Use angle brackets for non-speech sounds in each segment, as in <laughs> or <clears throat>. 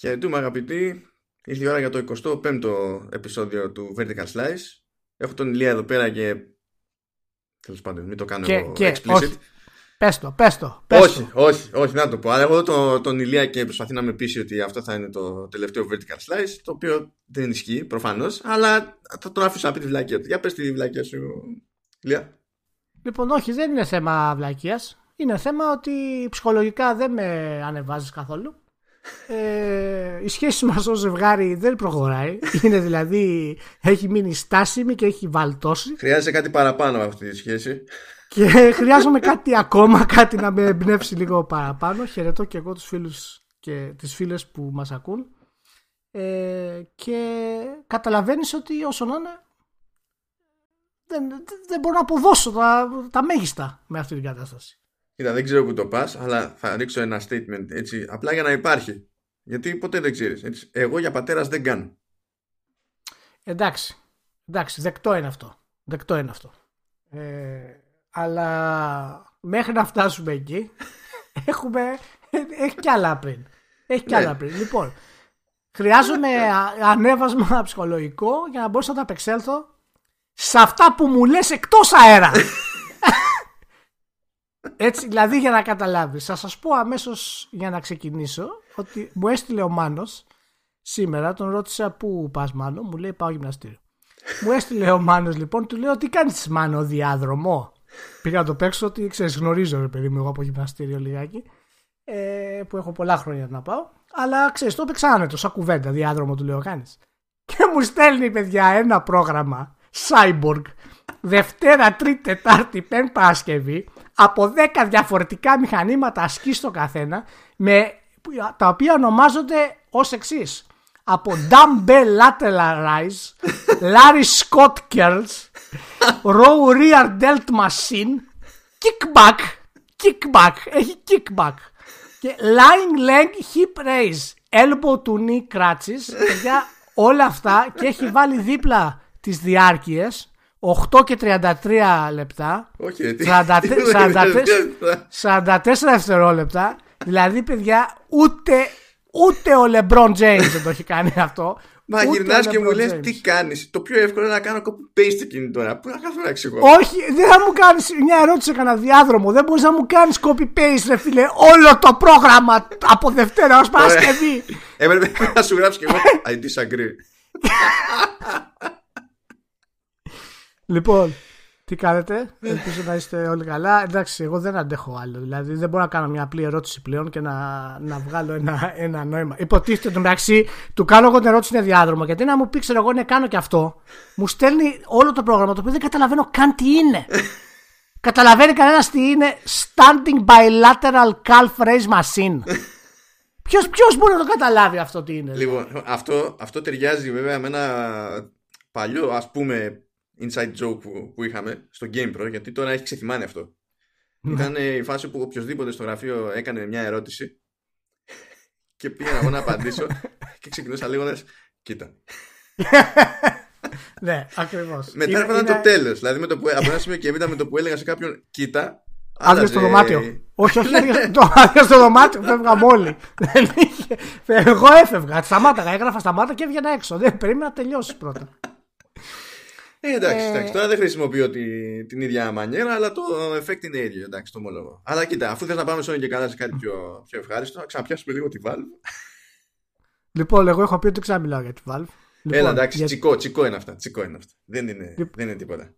Χαιρετούμε αγαπητοί. Ήρθε η ώρα για το 25ο επεισόδιο του Vertical Slice. Έχω τον Ηλία εδώ πέρα και. Τέλος πάντων, μην το κάνω Και, εγώ και, explicit. όχι. Πες το, πες το. Πες όχι, το. όχι, όχι, να το πω. Αλλά εγώ τον, τον Ηλία και προσπαθεί να με πείσει ότι αυτό θα είναι το τελευταίο Vertical Slice, το οποίο δεν ισχύει προφανώς, αλλά θα τον αφήσω να πει τη βλακία του. Για πες τη βλακία σου, Ηλία. Λοιπόν, όχι, δεν είναι θέμα βλακίας. Είναι θέμα ότι ψυχολογικά δεν με ανεβάζεις καθόλου. Ε, η σχέση μας ως ζευγάρι δεν προχωράει. Είναι δηλαδή, έχει μείνει στάσιμη και έχει βαλτώσει. Χρειάζεται κάτι παραπάνω από αυτή τη σχέση. Και χρειάζομαι κάτι ακόμα, κάτι να με εμπνεύσει λίγο παραπάνω. Χαιρετώ και εγώ τους φίλους και τις φίλες που μας ακούν. Ε, και καταλαβαίνεις ότι όσο να είναι δεν, δεν μπορώ να αποδώσω τα, τα μέγιστα με αυτή την κατάσταση. Κοίτα, δεν ξέρω που το πας, αλλά θα ρίξω ένα statement έτσι, απλά για να υπάρχει. Γιατί ποτέ δεν ξέρεις. Εγώ για πατέρας δεν κάνω. Εντάξει, εντάξει, δεκτό είναι αυτό. Δεκτό είναι αυτό. Ε, αλλά μέχρι να φτάσουμε εκεί <laughs> έχουμε, έχει κι άλλα πριν. Έχει κι Ναι. άλλα πριν. Λοιπόν, χρειάζομαι α- ανέβασμα ψυχολογικό για να μπορέσω να τα απεξέλθω σε αυτά που μου λες εκτός αέρας. <laughs> Έτσι, δηλαδή για να καταλάβεις. Θα σας πω αμέσως για να ξεκινήσω ότι μου έστειλε ο Μάνος σήμερα, τον ρώτησα πού πας Μάνο, μου λέει πάω γυμναστήριο. μου έστειλε ο Μάνος λοιπόν, του λέω τι κάνεις Μάνο διάδρομο; Πήγα να το παίξω ότι ξέρεις γνωρίζω ρε παιδί μου εγώ από γυμναστήριο λιγάκι ε, που έχω πολλά χρόνια να πάω αλλά ξέρεις το έπαιξα άνετο σαν κουβέντα διάδρομο του λέω κάνεις. Και μου στέλνει παιδιά ένα πρόγραμμα Cyborg Δευτέρα, Τρίτη, Τετάρτη, Πέμπτη Παρασκευή από 10 διαφορετικά μηχανήματα ασκή στο καθένα με, τα οποία ονομάζονται ως εξής. Από Dumbbell Lateral Rise, Larry Scott Curls, Row Rear Delt Machine, Kickback, Kickback, έχει Kickback. Και Lying Leg Hip Raise, Elbow to Knee Crutches, παιδιά όλα αυτά και έχει βάλει δίπλα τις διάρκειες 8 και 33 λεπτά Όχι, ρε, τι. 44 τι- 44 δευτερόλεπτα δηλαδή παιδιά ούτε ούτε ο LeBron James δεν το έχει κάνει αυτό Μα Ούτε γυρνάς ο και μου LeBron λες James. τι κάνεις; Το πιο εύκολο είναι να κάνω copy-paste εκείνη τώρα. Πού να κάθομαι να εξηγώ; όχι δεν θα μου κάνεις μια ερώτηση έκανα διάδρομο δεν μπορείς να μου κάνεις copy-paste ρε φίλε όλο το πρόγραμμα από Δευτέρα ως Παρασκευή Έπρεπε να σου γράψω κι εγώ. I disagree. <laughs> Λοιπόν, τι κάνετε, ελπίζω να είστε όλοι καλά. Εντάξει, εγώ δεν αντέχω άλλο. Δηλαδή, δεν μπορώ να κάνω μια απλή ερώτηση πλέον και να, να βγάλω ένα, ένα νόημα. Υποτίθεται το μεταξύ, του κάνω εγώ την ερώτηση είναι διάδρομο. Γιατί να μου πει, ξέρω εγώ, ναι, κάνω και αυτό, μου στέλνει όλο το πρόγραμμα το οποίο δεν καταλαβαίνω καν τι είναι. Καταλαβαίνει κανένας τι είναι Standing Bilateral Calf Raise Machine. Ποιος ποιος μπορεί να το καταλάβει αυτό τι είναι. Λοιπόν, αυτό, αυτό ταιριάζει βέβαια με ένα παλιό ας πούμε inside joke που, που είχαμε στο GamePro γιατί τώρα έχει ξεθυμάνει αυτό. Ήταν η φάση που οποιοδήποτε στο γραφείο έκανε μια ερώτηση <laughs> και πήγα εγώ να απαντήσω <laughs> και ξεκινούσα λέγοντας κοίτα. <laughs> ναι, ακριβώς. Μετά έφτανε το τέλος. Δηλαδή με το που, από ένα σημείο και έπειτα με το που έλεγα σε κάποιον κοίτα Άδεια στο άλλαζε- δωμάτιο. Όχι, όχι, άδεια στο- άδεια στο δωμάτιο. Φεύγαμε όλοι. Δεν είχε- Εγώ έφευγα. Σταμάταγα. Έγραφα σταμάτα και έβγαινα έξω. Δεν περίμενα να τελειώσεις πρώτα. Ε, εντάξει, Ε, εντάξει, τώρα δεν χρησιμοποιώ τη, την ίδια μανιέρα, αλλά το effect είναι ίδιο, εντάξει, το ομολογώ. Αλλά κοίτα, αφού θες να πάμε σε και καλά σε κάτι πιο, πιο ευχάριστο, να ξαναπιάσουμε λίγο τη Valve. Λοιπόν, εγώ έχω πει ότι ξαναμιλάω για τη Valve. Λοιπόν, Έλα, εντάξει, για- τσικό, τσικό είναι αυτά, τσικό είναι αυτά. Δεν είναι, Λοιπόν. δεν είναι τίποτα.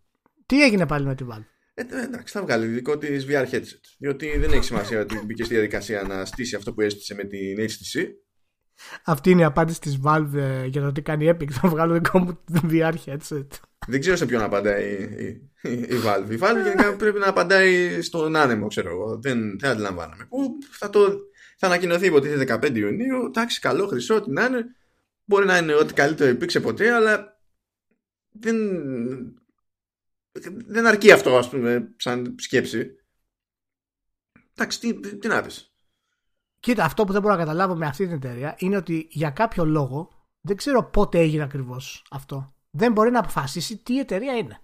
Τι έγινε πάλι με τη Valve; Ε, ε, εντάξει, θα βγάλει δικό της VR headset. Διότι δεν έχει σημασία ότι μπήκε στη διαδικασία να στήσει αυτό που έστησε με την HTC. Αυτή είναι η απάντηση της Valve ε, για το τι κάνει Epic. Θα βγάλω δικό μου <laughs> VR headset. Δεν ξέρω σε ποιον απαντάει η, η, η Valve. Η Valve γενικά πρέπει να απαντάει στον άνεμο, ξέρω εγώ. Δεν, δεν αντιλαμβάνομαι. Που θα, το, θα ανακοινωθεί υποτίθεται 15 Ιουνίου. Εντάξει, καλό, χρυσό, ό,τι να είναι. Μπορεί να είναι ό,τι καλύτερο υπήρξε ποτέ, αλλά δεν, δεν αρκεί αυτό, ας πούμε, σαν σκέψη. Εντάξει, τι, τι να πεις. Κοίτα, αυτό που δεν μπορώ να καταλάβω με αυτή την εταιρεία είναι ότι για κάποιο λόγο δεν ξέρω πότε έγινε ακριβώς αυτό. Δεν μπορεί να αποφασίσει τι εταιρεία είναι.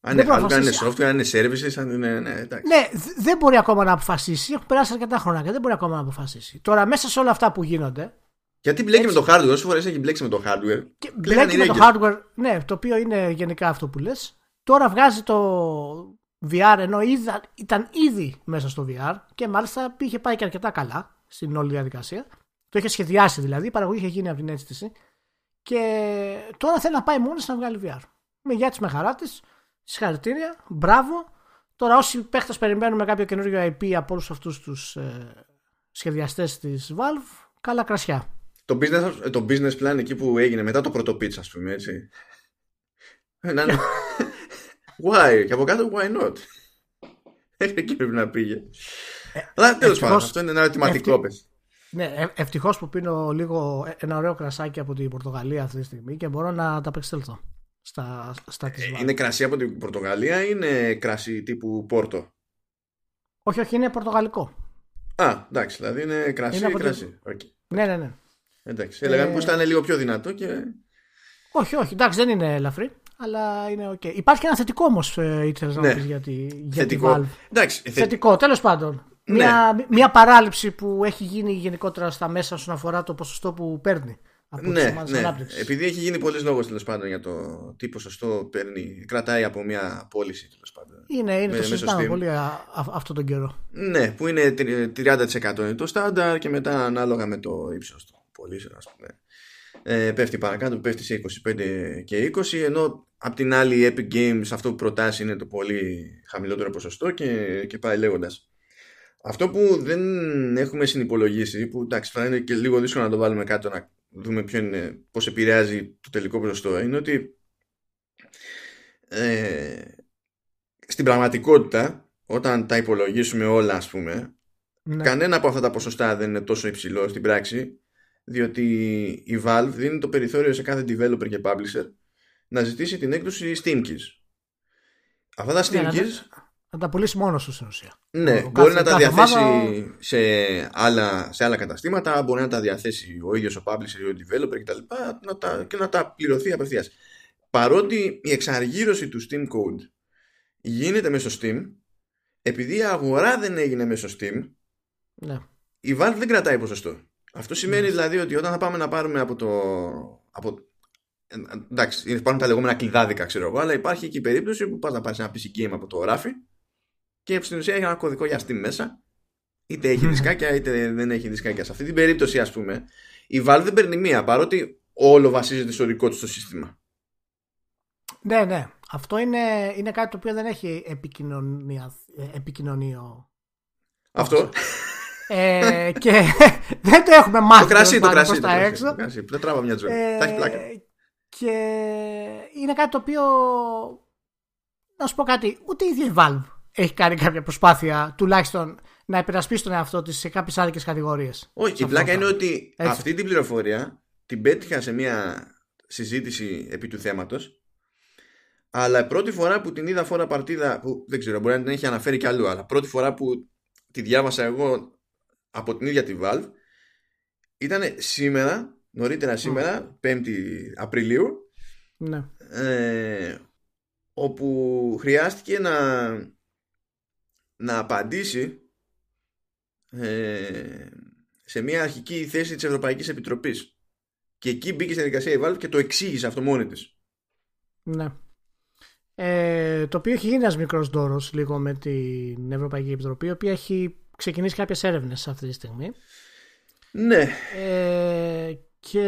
Αν είναι hardware, αν είναι software, αν είναι services, αν είναι. Ναι, εντάξει. ναι δεν μπορεί ακόμα να αποφασίσει. Έχουν περάσει αρκετά χρόνια και δεν μπορεί ακόμα να αποφασίσει. Τώρα, μέσα σε όλα αυτά που γίνονται. Γιατί μπλέκει έτσι... με το hardware, όσο φορές έχει μπλέξει με το hardware. Και μπλέκει με το hardware, ναι, το οποίο είναι γενικά αυτό που λες. Τώρα βγάζει το VR ενώ είδα, ήταν ήδη μέσα στο VR και μάλιστα είχε πάει και αρκετά καλά στην όλη διαδικασία. Το είχε σχεδιάσει δηλαδή, η παραγωγή είχε γίνει από την αίσθηση. Και τώρα θέλει να πάει μόνη να βγάλει VR. Με γεια της με χαρά της. Συγχαρητήρια. Μπράβο. Τώρα, όσοι παίχτες περιμένουμε κάποιο καινούριο IP από όλους αυτούς τους ε, σχεδιαστές της Valve, καλά κρασιά. Το business, το business plan εκεί που έγινε μετά το πρώτο pitch, ας πούμε έτσι. Να <laughs> Why? Και από κάτω, why not? Εκεί πρέπει να πήγε. Ε, Αλλά τέλος πάντων, αυτό είναι ένα ερωτηματικό. Ναι, ε, ευτυχώς που πίνω λίγο ένα ωραίο κρασάκι από την Πορτογαλία αυτή τη στιγμή και μπορώ να τα απεξέλθω στα, στα της ε, Είναι κρασί από την Πορτογαλία ή είναι κρασί τύπου Πόρτο; Όχι, όχι, είναι πορτογαλικό. Α, εντάξει, δηλαδή είναι κρασί είναι κρασί. Okay. Ναι, ναι, ναι. Εντάξει, έλεγα ε... ήταν λίγο πιο δυνατό και... Όχι, όχι, εντάξει, δεν είναι ελαφρύ αλλά είναι OK. Okay. Υπάρχει ένα θετικό όμως, ε, ήθελα να ναι. πεις για, τη, για τη Valve. Εντάξει, θε... Θετικό, τέλος πάντων. Ναι. Μια, μια παράληψη που έχει γίνει γενικότερα στα μέσα όσον αφορά το ποσοστό που παίρνει. Από ναι, ναι. Ανάπτυξης. Επειδή έχει γίνει πολλής λόγος τέλος πάντων για το τι ποσοστό παίρνει, κρατάει από μια πώληση τέλος πάντων. Είναι, είναι με, το συζητάμε πολύ α, α, αυτόν τον καιρό. Ναι, που είναι 30% είναι το στάνταρ και μετά ανάλογα με το ύψος του πωλήσεων, ας πούμε. Ε, πέφτει παρακάτω, πέφτει σε 25 και 20, ενώ Απ' την άλλη η Epic Games αυτό που προτάσει είναι το πολύ χαμηλότερο ποσοστό και, και πάει λέγοντας. Αυτό που δεν έχουμε συνυπολογίσει, που εντάξει θα είναι και λίγο δύσκολο να το βάλουμε κάτω να δούμε ποιο είναι, πώς επηρεάζει το τελικό ποσοστό, είναι ότι ε, στην πραγματικότητα όταν τα υπολογίσουμε όλα ας πούμε ναι. κανένα από αυτά τα ποσοστά δεν είναι τόσο υψηλό στην πράξη διότι η Valve δίνει το περιθώριο σε κάθε developer και publisher να ζητήσει την έκδοση Steam Keys. Αυτά τα Steam ναι, Keys. Να τα πουλήσει μόνος του στην ουσία. Ναι, μπορεί να τα διαθέσει σε, άλλα, σε άλλα καταστήματα, μπορεί να τα διαθέσει ο ίδιος ο publisher ή ο developer κτλ. Να τα, και να τα πληρωθεί απευθείας. Παρότι η εξαργύρωση του Steam Code γίνεται μέσω Steam, επειδή η αγορά δεν έγινε μέσω Steam, ναι. η Valve δεν κρατάει ποσοστό. Αυτό σημαίνει ναι. δηλαδή ότι όταν θα πάμε να πάρουμε από το, από εντάξει, υπάρχουν τα λεγόμενα κλειδάδικα, ξέρω εγώ, αλλά υπάρχει και η περίπτωση που πας να πάρεις ένα PC game από το ράφι και στην ουσία έχει ένα κωδικό για Steam μέσα. Είτε έχει δισκάκια είτε δεν έχει δισκάκια. Σε αυτή την περίπτωση, ας πούμε, η Valve δεν παίρνει μία παρότι όλο βασίζεται στο δικό του το σύστημα. Ναι, ναι. Αυτό είναι, είναι κάτι το οποίο δεν έχει επικοινωνία, ε, επικοινωνίο. Αυτό. Ε, και <laughs> δεν το έχουμε μάθει. Το κρασί, το κρασί. Το κρασί, το κρασί. Δεν τράβα μια ζωή. Ε, Θα έχει πλάκα. Και είναι κάτι το οποίο. Να σου πω κάτι, ούτε η ίδια η Valve έχει κάνει κάποια προσπάθεια τουλάχιστον να υπερασπίσει τον εαυτό της σε κάποιες άλλες κατηγορίες. Όχι, η πλάκα είναι ότι αυτή την πληροφορία την πέτυχα σε μια συζήτηση επί του θέματος. Αλλά πρώτη φορά που την είδα φορά παρτίδα, που δεν ξέρω, μπορεί να την έχει αναφέρει κι αλλού, αλλά πρώτη φορά που τη διάβασα εγώ από την ίδια τη Valve ήταν σήμερα νωρίτερα σήμερα, 5η Απριλίου, ναι. ε, όπου χρειάστηκε να, να απαντήσει ε, σε μια αρχική θέση της Ευρωπαϊκής Επιτροπής. Και εκεί μπήκε στην διαδικασία η Valve και το εξήγησε αυτό μόνη της. Ναι. Ε, το οποίο έχει γίνει ένας μικρός δώρος λίγο με την Ευρωπαϊκή Επιτροπή, η οποία έχει ξεκινήσει κάποιες έρευνες αυτή τη στιγμή. Ναι. Ε, και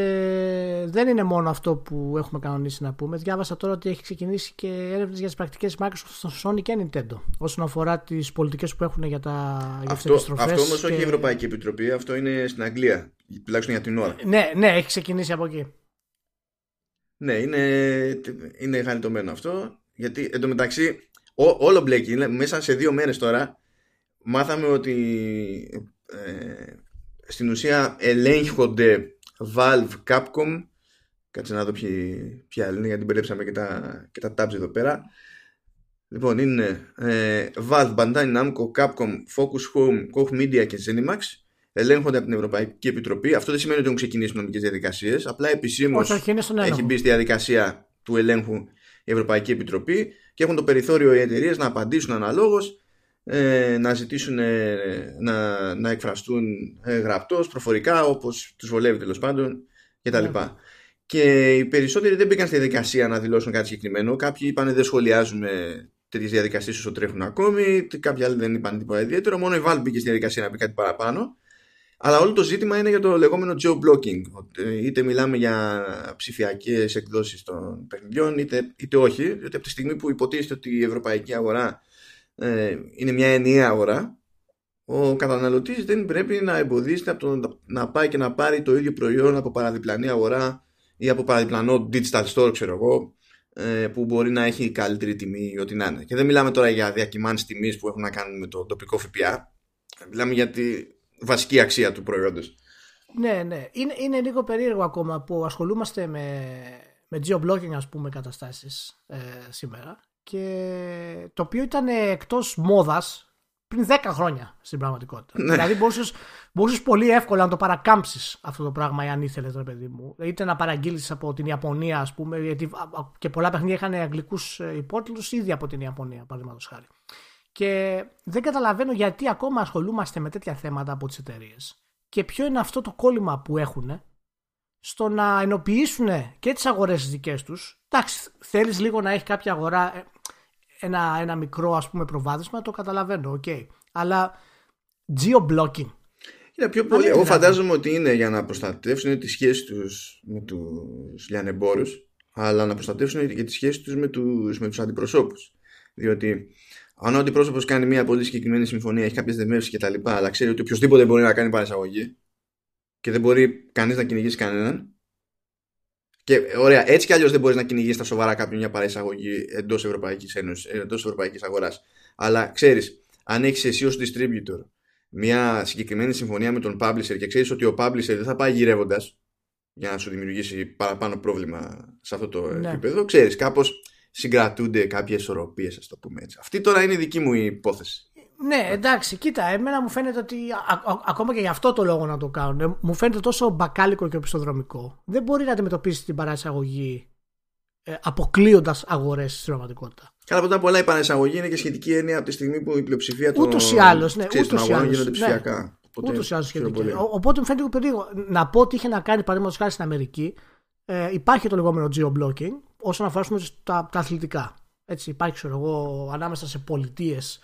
δεν είναι μόνο αυτό που έχουμε κανονίσει να πούμε. Διάβασα τώρα ότι έχει ξεκινήσει και έρευνες για τις πρακτικές Microsoft στο Sony και Nintendo όσον αφορά τις πολιτικές που έχουν για, τα, για αυτό, τις Αυτό όμως όχι η Ευρωπαϊκή Επιτροπή, αυτό είναι στην Αγγλία, τουλάχιστον για την ώρα. Ναι, ναι, έχει ξεκινήσει από εκεί. Ναι, είναι, είναι χαριτωμένο αυτό. Γιατί εντωμεταξύ όλο μπλέκει. Μέσα σε δύο μέρες τώρα μάθαμε ότι ε, στην ουσία ελέγχονται Valve, Capcom. Κάτσε να δω ποια είναι γιατί μπερδέψαμε και τα, και τα tabs εδώ πέρα. Λοιπόν είναι ε, Valve, Bandai Namco, Capcom, Focus Home, Koch Media και Zenimax. Ελέγχονται από την Ευρωπαϊκή Επιτροπή. Αυτό δεν σημαίνει ότι έχουν ξεκινήσει νομικές διαδικασίες. Απλά επισήμως έχει μπει στη διαδικασία του ελέγχου η Ευρωπαϊκή Επιτροπή και έχουν το περιθώριο οι εταιρείες να απαντήσουν αναλόγως ε, να ζητήσουν ε, να, να εκφραστούν ε, γραπτός, προφορικά όπως τους βολεύει τέλος πάντων κτλ. Yeah. Ναι. Και οι περισσότεροι δεν μπήκαν στη διαδικασία να δηλώσουν κάτι συγκεκριμένο. Κάποιοι είπαν δεν σχολιάζουμε τέτοιες διαδικασίες όσο τρέχουν ακόμη. Κάποιοι άλλοι δεν είπαν τίποτα ιδιαίτερο. Μόνο η Valve μπήκε στη διαδικασία να πει κάτι παραπάνω. Αλλά όλο το ζήτημα είναι για το λεγόμενο geo-blocking. Είτε μιλάμε για ψηφιακές εκδόσεις των παιχνιδιών, είτε, είτε όχι. Διότι από τη στιγμή που υποτίθεται ότι η ευρωπαϊκή αγορά ε, είναι μια ενιαία αγορά, ο καταναλωτής δεν πρέπει να εμποδίζεται από το να πάει και να πάρει το ίδιο προϊόν από παραδιπλανή αγορά ή από παραδιπλανό digital store, ξέρω εγώ, ε, που μπορεί να έχει καλύτερη τιμή ή ό,τι να είναι. Και δεν μιλάμε τώρα για διακυμάνσεις τιμής που έχουν να κάνουν με το τοπικό ΦΠΑ. Μιλάμε για τη βασική αξία του προϊόντος. Ναι, ναι. Είναι, είναι λίγο περίεργο ακόμα που ασχολούμαστε με, με geo-blocking ας πούμε καταστάσεις ε, σήμερα και το οποίο ήταν εκτός μόδας πριν 10 χρόνια στην πραγματικότητα. Ναι. Δηλαδή μπορούσες πολύ εύκολα να το παρακάμψεις αυτό το πράγμα, αν ήθελες, ρε παιδί μου. Είτε να παραγγείλεις από την Ιαπωνία, ας πούμε, γιατί και πολλά παιχνίδια είχαν αγγλικούς ε, υπότιτλους ήδη από την Ιαπωνία, παραδείγματος χάρη. Και δεν καταλαβαίνω γιατί ακόμα ασχολούμαστε με τέτοια θέματα από τις εταιρείες. Και ποιο είναι αυτό το κόλλημα που έχουν στο να ενοποιήσουν και τις αγορές τις δικές τους. Εντάξει, θέλεις λίγο να έχει κάποια αγορά. Ε, ένα, ένα μικρό ας πούμε προβάδισμα το καταλαβαίνω, OK. Okay. Αλλά geo-blocking. Είναι πιο πολύ. Εγώ φαντάζομαι ότι είναι για να προστατεύσουν τις σχέσεις τους με τους λιανεμπόρους αλλά να προστατεύσουν και τις σχέσεις τους με τους, με τους αντιπροσώπους. Διότι αν ο αντιπρόσωπος κάνει μια πολύ συγκεκριμένη συμφωνία, έχει κάποιες δεμεύσει κτλ., αλλά ξέρει ότι οποιοδήποτε μπορεί να κάνει παρεσαγωγή και δεν μπορεί κανείς να κυνηγήσει κανέναν, και ωραία, έτσι κι αλλιώς δεν μπορείς να κυνηγήσει τα σοβαρά κάποιον μια παρεισαγωγή εντός Ευρωπαϊκής Ένωσης, εντός Ευρωπαϊκής αγοράς. Αλλά ξέρεις, αν έχεις εσύ ως distributor μια συγκεκριμένη συμφωνία με τον publisher και ξέρεις ότι ο publisher δεν θα πάει γυρεύοντας για να σου δημιουργήσει παραπάνω πρόβλημα σε αυτό το ναι. επίπεδο, ξέρεις, κάπως συγκρατούνται κάποιες ισορροπίες, ας το πούμε έτσι. Αυτή τώρα είναι η δική μου υπόθεση. Ναι, εντάξει, κοίτα, εμένα μου φαίνεται ότι ακόμα και για αυτό το λόγο να το κάνουν, μου φαίνεται τόσο μπακάλικο και οπισθοδρομικό. Δεν μπορεί να αντιμετωπίσει την παρασαγωγή ε, αποκλείοντας αγορές στην πραγματικότητα. Καλά, πρώτα απ' όλα η παρασαγωγή είναι και σχετική έννοια από τη στιγμή που η πλειοψηφία των, ούτως ή άλλως, ναι, ούτως ή άλλως, γίνονται ψηφιακά. Ναι. Ούτως ή άλλως σχετική. Οπότε μου φαίνεται λίγο περίεργο. Να πω ότι είχε να κάνει παραδείγματος χάρη στην Αμερική. Ε, υπάρχει το λεγόμενο geo-blocking όσον αφορά τα, τα αθλητικά. Έτσι, υπάρχει, ξέρω εγώ, ανάμεσα σε πολιτείες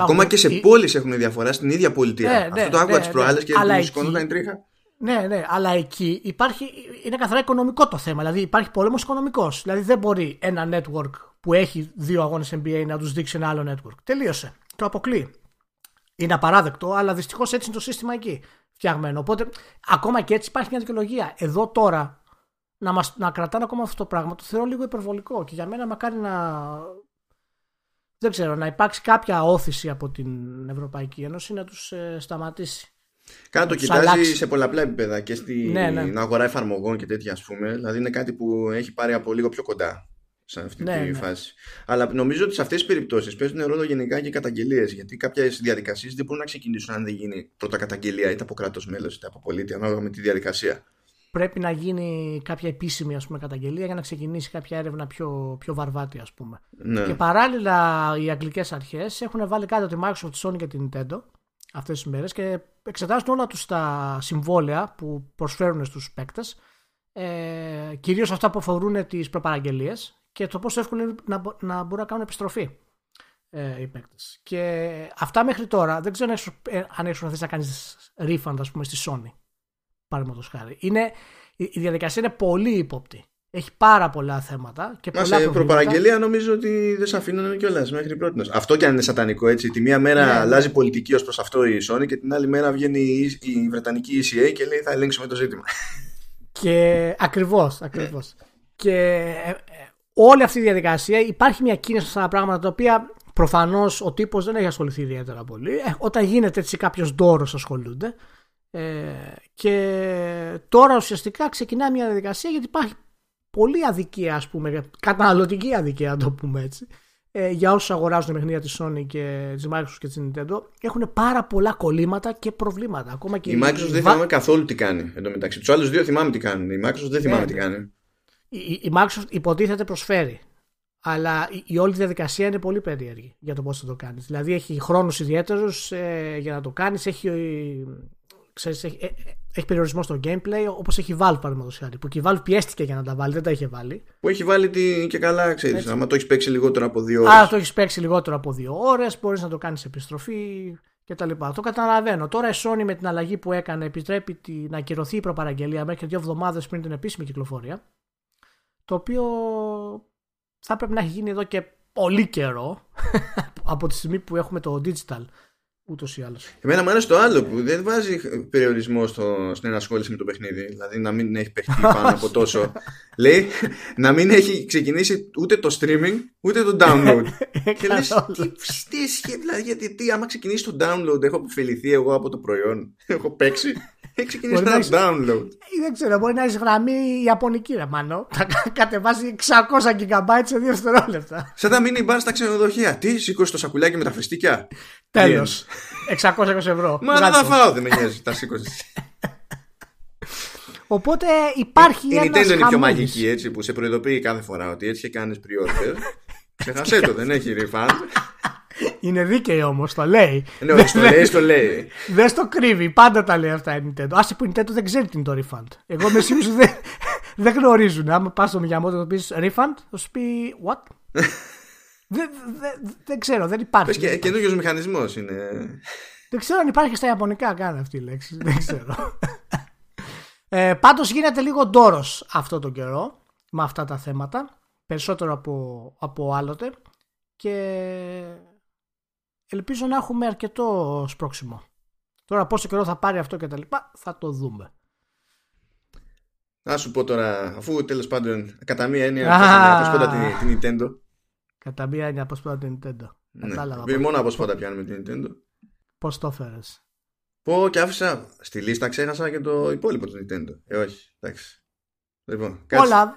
Ακόμα και σε πόλεις έχουν διαφορά στην ίδια πολιτεία. Ναι, Αυτό ναι, το άκουγα ναι, τις προάλλες και μου σηκώνονταν τρίχα. Ναι, ναι, αλλά εκεί υπάρχει, είναι καθαρά οικονομικό το θέμα. Δηλαδή υπάρχει πόλεμος οικονομικός. Δηλαδή δεν μπορεί ένα network που έχει δύο αγώνες NBA να τους δείξει ένα άλλο network. Τελείωσε. Το αποκλεί. Είναι απαράδεκτο, αλλά δυστυχώς έτσι είναι το σύστημα εκεί φτιαγμένο. Οπότε ακόμα και έτσι υπάρχει μια δικαιολογία. Εδώ τώρα να, μας, να κρατάνε ακόμα αυτό το πράγμα το θεωρώ λίγο υπερβολικό και για μένα μακάρι να δεν ξέρω, να υπάρξει κάποια όθηση από την Ευρωπαϊκή Ένωση να τους ε, σταματήσει. Κάτι το κοιτάζει σε πολλαπλά επίπεδα και στην ναι, ναι. αγορά εφαρμογών και τέτοια ας πούμε. Δηλαδή είναι κάτι που έχει πάρει από λίγο πιο κοντά σε αυτή ναι, τη ναι. φάση. Αλλά νομίζω ότι σε αυτές τις περιπτώσεις παίζουν ρόλο γενικά και καταγγελίες γιατί κάποιες διαδικασίες δεν μπορούν να ξεκινήσουν αν δεν γίνει πρώτα καταγγελία είτε από κράτος μέλος είτε από πολίτη ανάλογα με τη διαδικασία πρέπει να γίνει κάποια επίσημη ας πούμε, καταγγελία για να ξεκινήσει κάποια έρευνα πιο, πιο βαρβάτη ας πούμε. Ναι. Και παράλληλα οι αγγλικές αρχές έχουν βάλει κάτω τη Microsoft, τη Sony και την Nintendo αυτές τις μέρες και εξετάζουν όλα τους τα συμβόλαια που προσφέρουν στους παίκτες ε, κυρίως αυτά που αφορούν τις προπαραγγελίες και το πόσο εύκολο είναι να, να μπορούν να κάνουν επιστροφή ε, οι παίκτες. Και αυτά μέχρι τώρα δεν ξέρω αν έχεις να να κάνεις refund ας πούμε στη Sony παραδείγματος χάρη. Είναι, η διαδικασία είναι πολύ ύποπτη. Έχει πάρα πολλά θέματα. Και Μα πολλά σε προπαραγγελία νομίζω ότι δεν σε αφήνουν κιόλας μέχρι πρώτης. Αυτό κι αν είναι σατανικό έτσι. Τη μία μέρα ναι, ναι. αλλάζει πολιτική ως προς αυτό η Sony και την άλλη μέρα βγαίνει η Βρετανική ECA και λέει θα ελέγξουμε το ζήτημα. Και ακριβώς, ακριβώς. Και ε, ε, όλη αυτή η διαδικασία υπάρχει μια κίνηση στα πράγματα τα οποία προφανώς ο τύπος δεν έχει ασχοληθεί ιδιαίτερα πολύ. Ε, όταν γίνεται έτσι κάποιος ντόρο ασχολούνται. Ε, και τώρα ουσιαστικά ξεκινάει μια διαδικασία γιατί υπάρχει πολύ αδικία, ας πούμε, καταναλωτική αδικία, να το πούμε έτσι, ε, για όσους αγοράζουν παιχνίδια της Sony και της Microsoft και της Nintendo. Έχουν πάρα πολλά κολλήματα και προβλήματα. Ακόμα και η Microsoft δεν θυμάμαι καθόλου τι κάνει εντωμεταξύ. Τους άλλους δύο θυμάμαι τι κάνουν. Η Microsoft δεν θυμάμαι ναι, τι ναι. κάνει. Η, η Microsoft υποτίθεται προσφέρει Αλλά η, η όλη διαδικασία είναι πολύ περίεργη για το πώς θα το κάνεις. Δηλαδή έχει χρόνους ιδιαίτερους ε, για να το κάνεις. Έχει, ε, ξέρεις, έχει, ε, έχει περιορισμό στο gameplay όπως έχει βάλει παραδείγματος χάρη. Που και η Valve πιέστηκε για να τα βάλει, δεν τα είχε βάλει. Που έχει βάλει την και καλά, ξέρεις. Άμα το έχεις παίξει λιγότερο από δύο ώρες. Α, το έχεις παίξει λιγότερο από δύο ώρες, μπορείς να το κάνεις επιστροφή κτλ. Το καταλαβαίνω. Τώρα η Sony με την αλλαγή που έκανε επιτρέπει τη, να ακυρωθεί η προπαραγγελία μέχρι δύο εβδομάδες πριν την επίσημη κυκλοφορία. Το οποίο θα πρέπει να έχει γίνει εδώ και πολύ καιρό <laughs> από τη στιγμή που έχουμε το digital ούτως ή άλλως. Εμένα μου αρέσει το άλλο που δεν βάζει περιορισμό στο, στην ενασχόληση με το παιχνίδι. Δηλαδή να μην έχει παιχτεί <laughs> πάνω από τόσο. Λέει να μην έχει ξεκινήσει ούτε το streaming ούτε το download. <laughs> και λες, τι, τι δηλαδή, γιατί τι, άμα ξεκινήσει το download, έχω αποφεληθεί εγώ από το προϊόν. <laughs> έχω παίξει. Έχει ξεκινήσει ένα download. Δεν ξέρω, μπορεί να έχεις γραμμή Ιαπωνική, ρε μάνο. Θα κατεβάσει 600 GB σε δύο δευτερόλεπτα. Σαν τα mini bar στα ξενοδοχεία. Τι, σήκωσε το σακουλάκι με τα φριστίκια. Τέλος. 620 ευρώ. Μα δεν θα φάω, δεν με νοιάζει, τα σήκωσες. Οπότε υπάρχει ένα. Η Nintendo είναι πιο μαγική έτσι που σε προειδοποιεί κάθε φορά ότι έτσι και κάνεις pre-order. <laughs> Ξεχασέ το, δεν έχει refund. Είναι δίκαιη όμως, το λέει. Ναι, το λέει, το λέει. Δεν στο κρύβει, πάντα τα λέει αυτά η Nintendo. Άσε που η Nintendo δεν ξέρει τι είναι το refund. Εγώ με σίγουρος δεν, <laughs> δεν γνωρίζουν. Άμα πας στο Miyamoto και το πεις refund, θα σου πει what; <laughs> δεν, δεν, δεν ξέρω, δεν υπάρχει. Πες και καινούριο μηχανισμός είναι. Δεν ξέρω αν υπάρχει στα Ιαπωνικά καν αυτή η λέξη. <laughs> δεν ξέρω. ε, Πάντως γίνεται λίγο ντόρος αυτό τον καιρό με αυτά τα θέματα. Περισσότερο από, από άλλοτε. Και ελπίζω να έχουμε αρκετό σπρώξιμο. Τώρα πόσο καιρό θα πάρει αυτό και τα λοιπά θα το δούμε. Να σου πω τώρα, αφού τέλος πάντων κατά μία έννοια αποσπόντα την, την Nintendo. Κατά μία έννοια αποσπόντα την Nintendo. Ναι. Κατάλαβα. Μόνο αποσπόντα πιάνουμε την Nintendo. Πώς το έφερες; Πω και άφησα στη λίστα, ξέχασα και το υπόλοιπο του Nintendo. Ε, όχι, εντάξει. Λοιπόν, κάτσε. Όλα,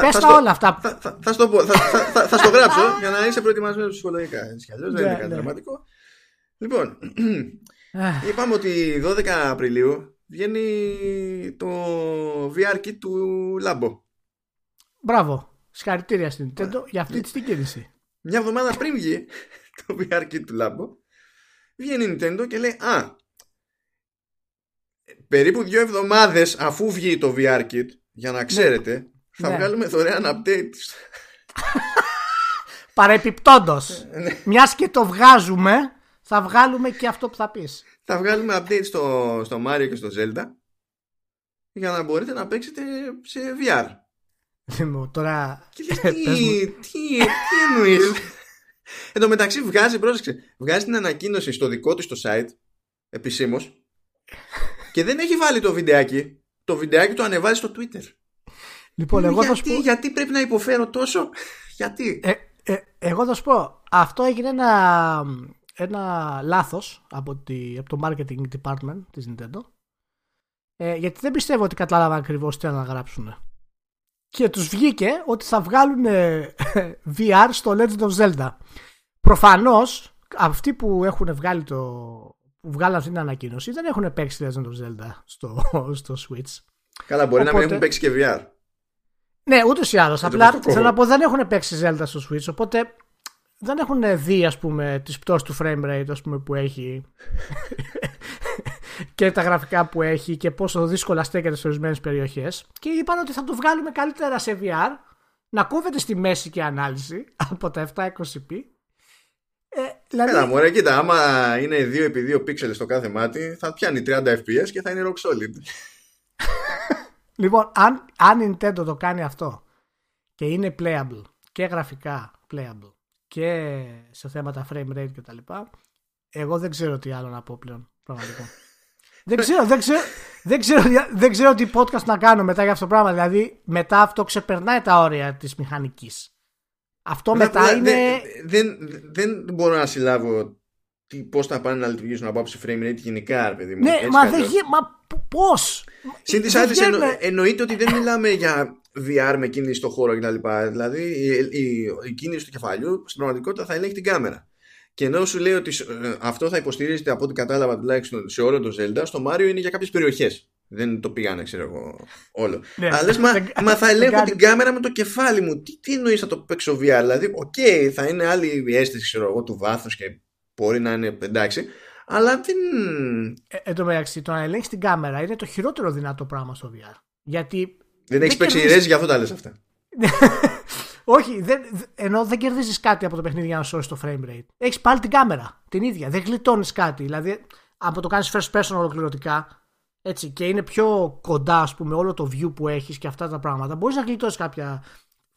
θα, Πες τα όλα αυτά. Θα, θα, θα, στο, θα, θα, θα, στο γράψω για να είσαι προετοιμασμένος ψυχολογικά. Έτσι κι αλλιώς δεν είναι ναι, κάτι ναι. δραματικό. Λοιπόν, είπαμε ότι 12 Απριλίου βγαίνει το VR kit του Lambo. Μπράβο. Συγχαρητήρια στην Nintendo για αυτή τη κίνηση. Μια εβδομάδα πριν βγει <laughs> το VR kit του Lambo, βγαίνει η Nintendo και λέει Α, περίπου δύο εβδομάδες αφού βγει το VR kit, για να ναι. ξέρετε, θα ναι. βγάλουμε δωρεάν update. <laughs> Παρεπιπτόντως. ναι. Μιας και το βγάζουμε, θα βγάλουμε και αυτό που θα πεις. Θα βγάλουμε update στο, στο Mario και στο Zelda για να μπορείτε να παίξετε σε VR. Τώρα. Και λες, τι, τι, τι εννοείς; Εν τω μεταξύ βγάζει, πρόσεξε, βγάζει την ανακοίνωση στο δικό του στο site επισήμως και δεν έχει βάλει το βιντεάκι. Το βιντεάκι το ανεβάζει στο Twitter. Λοιπόν, εγώ γιατί, θα σου πω... γιατί πρέπει να υποφέρω τόσο, γιατί; Ε, ε, εγώ θα σου πω, αυτό έγινε ένα, ένα λάθος από, τη, από το marketing department της Nintendo. Ε, γιατί δεν πιστεύω ότι κατάλαβαν ακριβώς τι να γράψουν. Και τους βγήκε ότι θα βγάλουν VR στο Legend of Zelda. Προφανώς, αυτοί που έχουν βγάλει το, που βγάλαν αυτή την ανακοίνωση δεν έχουν παίξει Legend of Zelda στο, στο Switch. Καλά, μπορεί Οπότε... να μην έχουν παίξει και VR. Ναι, ούτως ή άλλως. Απλά θέλω να πω δεν έχουν παίξει Zelda στο Switch, οπότε δεν έχουν δει ας πούμε τις πτώσεις του frame rate ας πούμε, που έχει. <laughs> Και τα γραφικά που έχει και πόσο δύσκολα στέκεται σε ορισμένες περιοχές. Και είπαν ότι θα το βγάλουμε καλύτερα σε VR να κόβεται στη μέση και ανάλυση από τα 720p ε, δηλαδή... Έλα μωρέ κοίτα άμα είναι 2x2 pixels στο κάθε μάτι θα πιάνει 30 fps και θα είναι rock solid <laughs> Λοιπόν, αν, αν Nintendo το κάνει αυτό και είναι playable και γραφικά playable και σε θέματα frame rate και τα λοιπά, εγώ δεν ξέρω τι άλλο να πω πλέον. Πραγματικά. <laughs> δεν, ξέρω, δεν, ξέρω, δεν, ξέρω, δεν ξέρω τι podcast να κάνω μετά για αυτό το πράγμα. Δηλαδή, μετά αυτό ξεπερνάει τα όρια της μηχανικής. Αυτό μετά είναι... Δεν, δεν, δεν μπορώ να συλλάβω πώς θα πάνε να λειτουργήσουν από άψη frame rate γενικά, ρε παιδί μου. Ναι, μα, δεν, μα Πώς! Συν της άλλης, εννο, εννοείται ότι δεν μιλάμε για VR με κίνηση στο χώρο κτλ. Δηλαδή η, η, η, κίνηση του κεφαλιού στην πραγματικότητα θα ελέγχει την κάμερα. Και ενώ σου λέει ότι ε, αυτό θα υποστηρίζεται από ό,τι κατάλαβα τουλάχιστον σε όλο το Zelda, στο Mario είναι για κάποιες περιοχές. Δεν το πήγανε, ξέρω εγώ, όλο. Ναι, Αλλά λες, μα, <laughs> δεν- μα θα δεν ελέγχω κάνει- την κάμερα με το κεφάλι μου. Τι, τι εννοείς θα το παίξω VR. Δηλαδή, οκ, θα είναι άλλη η αίσθηση, ξέρω εγώ, του βάθους και μπορεί να είναι εντάξει. Αλλά δεν. Ε, εν τω μεταξύ, το να ελέγξει την κάμερα είναι το χειρότερο δυνατό πράγμα στο VR. Γιατί. Δεν έχεις παίξει κερδίζεις- Resi, γι' αυτό τα λες αυτά. <laughs> Όχι, δεν, ενώ δεν κερδίζεις κάτι από το παιχνίδι για να σώσεις το frame rate. Έχεις πάλι την κάμερα την ίδια. Δεν γλιτώνεις κάτι. Δηλαδή, από το κάνεις first person ολοκληρωτικά έτσι, και είναι πιο κοντά, ας πούμε, όλο το view που έχεις και αυτά τα πράγματα, μπορείς να γλιτώσεις κάποια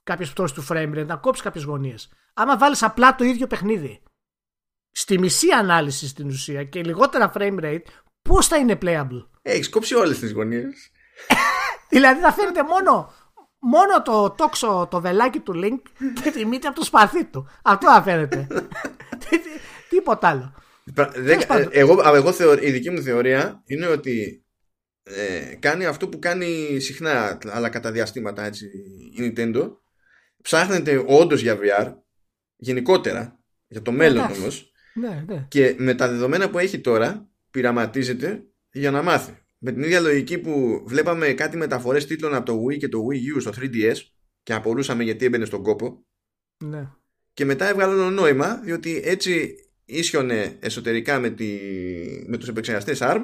κάποιες πτώσεις του frame rate, να κόψεις κάποιες γωνίες. Άμα βάλεις απλά το ίδιο παιχνίδι στη μισή ανάλυση στην ουσία και λιγότερα frame rate, πώς θα είναι playable; Έχεις κόψει όλες τις γωνίες. <laughs> Δηλαδή θα φαίνεται μόνο, μόνο το τόξο, το βελάκι του Link και <laughs> τη μύτη από το σπαθί του. Αυτό θα φαίνεται. <laughs> Τι- τι- Τίποτα άλλο. Δεν- πάντων. ε, εγώ, α, εγώ θεωρώ, η δική μου θεωρία είναι ότι ε, κάνει αυτό που κάνει συχνά αλλά κατά διαστήματα έτσι, η Nintendo ψάχνεται όντως για VR γενικότερα για το μέλλον Εντάξει. Όμως Ναι, ναι. και με τα δεδομένα που έχει τώρα πειραματίζεται για να μάθει με την ίδια λογική που βλέπαμε κάτι μεταφορές τίτλων από το Wii και το Wii U στο 3DS και απορούσαμε γιατί έμπαινε στον κόπο ναι. και μετά έβγαλαν νόημα διότι έτσι ίσιονε εσωτερικά με, τη, με τους επεξεργαστές ARM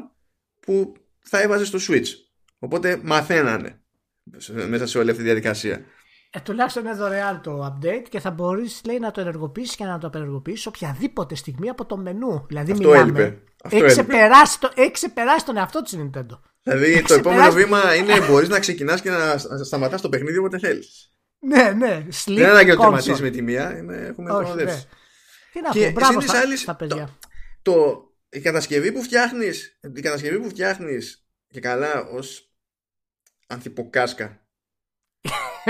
που θα έβαζε στο Switch οπότε μαθαίνανε σε- μέσα σε όλη αυτή τη διαδικασία Ε, τουλάχιστον είναι δωρεάν το update και θα μπορείς λέει να το ενεργοποιήσεις και να το απενεργοποιήσεις οποιαδήποτε στιγμή από το μενού. Δηλαδή Αυτό μιλάμε. έλειπε. Αυτό Έχει έλειπε. ξεπεράσει, το, έχει ξεπεράσει τον εαυτό της Nintendo. δηλαδή το ξεπεράσει- επόμενο βήμα είναι μπορείς να ξεκινάς και να στα- σταματάς το παιχνίδι όποτε θέλεις Ναι, ναι. Sleep δεν είναι ανάγκη να το console. τερματίσεις με τη μία είναι, έχουμε Όχι, προοδεύσει ναι. Τι να Και πω, μπράβο συν της στα, άλλης, στα παιδιά. το, η κατασκευή που φτιάχνεις η κατασκευή που φτιάχνεις και καλά ως ανθυποκάσκα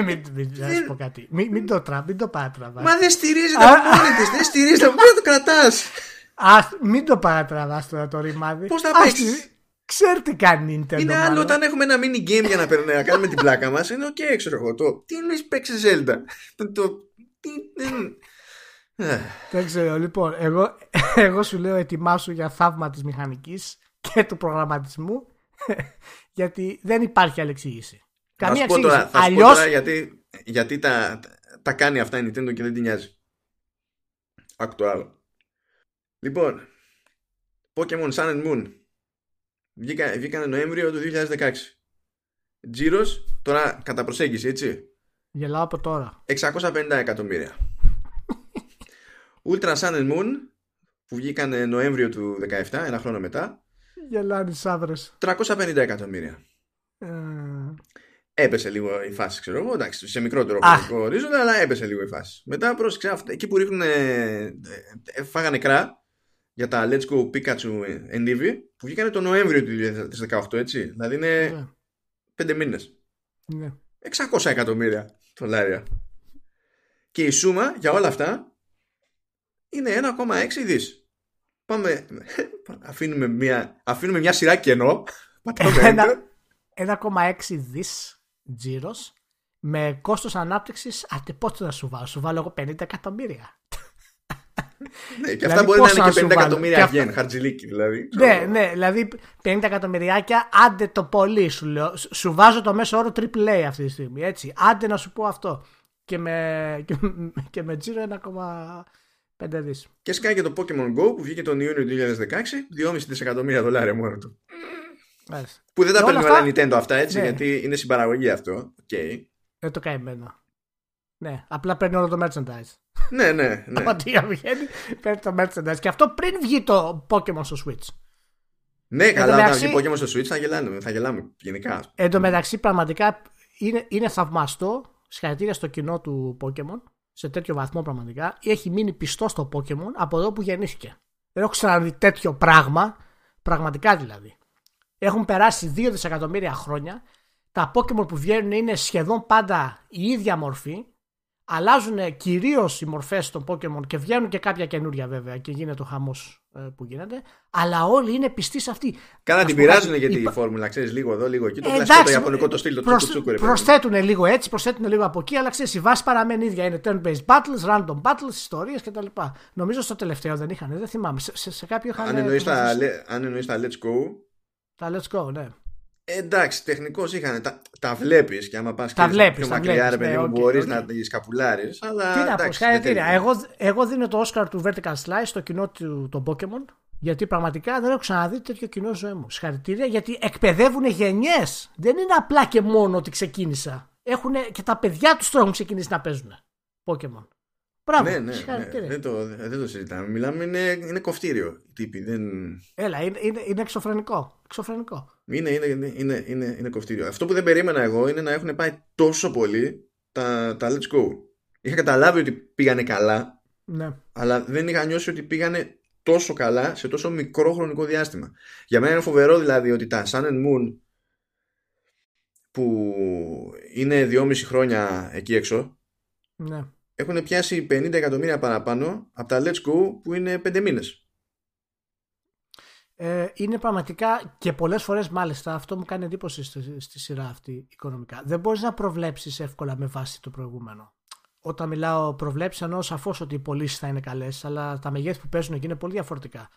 μην, μην, να σου πω κάτι. Μην, μην το τρα, μην το παρατραβάς. Μα δεν στηρίζεται Α, από μόνη της, δεν στηρίζεται, από πού να το κρατάς. Ας, μην το παρατραβάς τώρα το ρημάδι. Πώς θα Ας παίξεις; τη- Ξέρει τι κάνει η Nintendo. Είναι άλλο μάλλον. όταν έχουμε ένα mini game για να, περνάμε, να κάνουμε την πλάκα μας, είναι οκ, ξέρω εγώ, το τι εννοείς παίξει Zelda. Το, το, τι, δεν... Ε, Δεν ξέρω. Λοιπόν, εγώ, <laughs> εγώ σου λέω ετοιμάσου για θαύμα της μηχανικής και του προγραμματισμού <laughs> γιατί δεν υπάρχει άλλη εξήγηση. Θα Καμία σου πω εξήγηση. τώρα, θα σου πω Αλλιώς, τώρα γιατί, γιατί τα, τα κάνει αυτά η Nintendo και δεν την νοιάζει. Άκου το άλλο. Λοιπόν, Pokemon Sun and Moon βγήκα, βγήκανε Νοέμβριο του 2016. Τζίρος, τώρα κατά προσέγγιση, έτσι. γελάω από τώρα. 650 εκατομμύρια. Ultra Sun and Moon που βγήκανε Νοέμβριο του 17, ένα χρόνο μετά, Γελάνε οι σαύρες. 350 εκατομμύρια. Ε, Έπεσε λίγο η φάση, ξέρω εγώ. Εντάξει, σε μικρότερο Αχ. χρονικό ορίζοντα, αλλά έπεσε λίγο η φάση. Μετά πρόσεξε αυτά, εκεί που ρίχνουν. φάγανε κρά για τα Let's Go Pikachu and Eevee που βγήκανε το Νοέμβριο του 2018, έτσι. Δηλαδή είναι ναι, πέντε μήνες. ναι. 600 εκατομμύρια δολάρια. Και η σούμα για όλα αυτά είναι 1,6 δις. Πάμε, <laughs> αφήνουμε μια, αφήνουμε μια σειρά κενό, <laughs> πατάμε Ένα- enter. 1,6 δις τζίρος με κόστος ανάπτυξης ατε πόσο θα σου βάλω, σου βάλω εγώ 50 εκατομμύρια. Ναι, και Δηλαδή, αυτά μπορεί να πόσα είναι να και σου 50 βάλω; εκατομμύρια Και αυτά- γεν, χαρτζηλίκι δηλαδή. Ναι, Ξέρω. ναι, δηλαδή 50 εκατομμυριάκια, άντε το πολύ σου λέω. Σου- Σου βάζω το μέσο όρο AAA αυτή τη στιγμή, έτσι. Άντε να σου πω αυτό. Και με, και, με- και με τζίρο 1,5 δις. Και σκάει και το Pokemon Go που βγήκε τον Ιούνιο του 2016, 2,5 δισεκατομμύρια δολάρια μόνο του. Μάλιστα. Που δεν τα Και όλα παίρνει όλα αυτά- Nintendo αυτά έτσι, Ναι. γιατί είναι συμπαραγωγή αυτό. Okay. Δεν το καημένο. Ναι, απλά παίρνει όλο το merchandise. ναι, ναι, ναι. <laughs> Ό,τι βγαίνει, παίρνει το merchandise. Και αυτό πριν βγει το Pokemon στο Switch. ναι, καλά, τω όταν μεταξύ- βγει Pokemon στο Switch θα γελάμε, θα γελάμε γενικά. Εν τω μεταξύ, πραγματικά είναι, είναι θαυμαστό. Συγχαρητήρια στο κοινό του Pokémon. Σε τέτοιο βαθμό πραγματικά. Έχει μείνει πιστό στο Pokémon από εδώ που γεννήθηκε. Δεν έχω ξαναδεί τέτοιο πράγμα. Πραγματικά δηλαδή. Έχουν περάσει 2 δισεκατομμύρια χρόνια. Τα Pokémon που βγαίνουν είναι σχεδόν πάντα η ίδια μορφή. Αλλάζουν κυρίως οι μορφές των Pokémon και βγαίνουν και κάποια καινούρια βέβαια και γίνεται ο χαμός που γίνεται. Αλλά όλοι είναι πιστοί σε αυτή. Καλά, Να την σου πω πειράζουν κάτι, για τη υπά- φόρμουλα, ξέρεις λίγο εδώ, λίγο εκεί. Το ε, κλασικό το εντάξει, ιαπωνικό το στυλ, το προσ- τσούκου τσούκου. ρε παιδί. Προσθέτουν λίγο έτσι, προσθέτουν λίγο από εκεί, αλλά ξέρεις, η βάση παραμένει ίδια. Είναι turn-based battles, random battles, ιστορίες κτλ. Νομίζω στο τελευταίο δεν είχαν, δεν θυμάμαι. Σε, σε, σε κάποιο είχαν. Αν εννοείς τα, προσπαθήσει- le- αν εννοείς τα Let's Go, Τα let's go, ναι. Εντάξει, τεχνικώς είχαν. Τα, τα βλέπεις και άμα πας τα βλέπεις, πιο τα μακριά, ρε βλέπεις, παιδί ναι, μου, οκ, μπορείς οκ. να τη σκαπουλάρει. Αλλά. Τι να πω, εντάξει, δεν συγχαρητήρια. τελειώνει. Εγώ, εγώ δίνω το Oscar του Vertical Slice στο κοινό του των Pokemon. Γιατί πραγματικά δεν έχω ξαναδεί τέτοιο κοινό ζωή μου. Συγχαρητήρια γιατί εκπαιδεύουν γενιές. Δεν είναι απλά και μόνο ότι ξεκίνησα. Έχουν και τα παιδιά τους τώρα έχουν ξεκινήσει να παίζουν Pokemon. Μπράβο. Ναι, ναι, ναι, συγχαρητήρια. δεν, το, δεν το συζητάμε. Μιλάμε, είναι, είναι κοφτήριο οι τύποι. Δεν... Έλα, είναι, είναι, είναι εξωφρενικό. εξωφρενικό. Είναι, είναι, είναι, είναι, είναι, είναι κοφτήριο. Αυτό που δεν περίμενα εγώ είναι να έχουν πάει τόσο πολύ τα, τα Let's Go. Είχα καταλάβει ότι πήγανε καλά, Ναι. αλλά δεν είχα νιώσει ότι πήγανε τόσο καλά σε τόσο μικρό χρονικό διάστημα. Για μένα είναι φοβερό δηλαδή ότι τα Sun and Moon που είναι 2,5 χρόνια εκεί έξω ναι. Έχουν πιάσει 50 εκατομμύρια παραπάνω από τα Let's Go που είναι 5 μήνες. Ε, είναι πραγματικά και πολλές φορές μάλιστα αυτό μου κάνει εντύπωση στη, στη σειρά αυτή οικονομικά. Δεν μπορείς να προβλέψεις εύκολα με βάση το προηγούμενο. Όταν μιλάω προβλέψεις εννοώ σαφώς ότι οι πωλήσεις θα είναι καλές αλλά τα μεγέθη που παίζουν εκεί είναι πολύ διαφορετικά.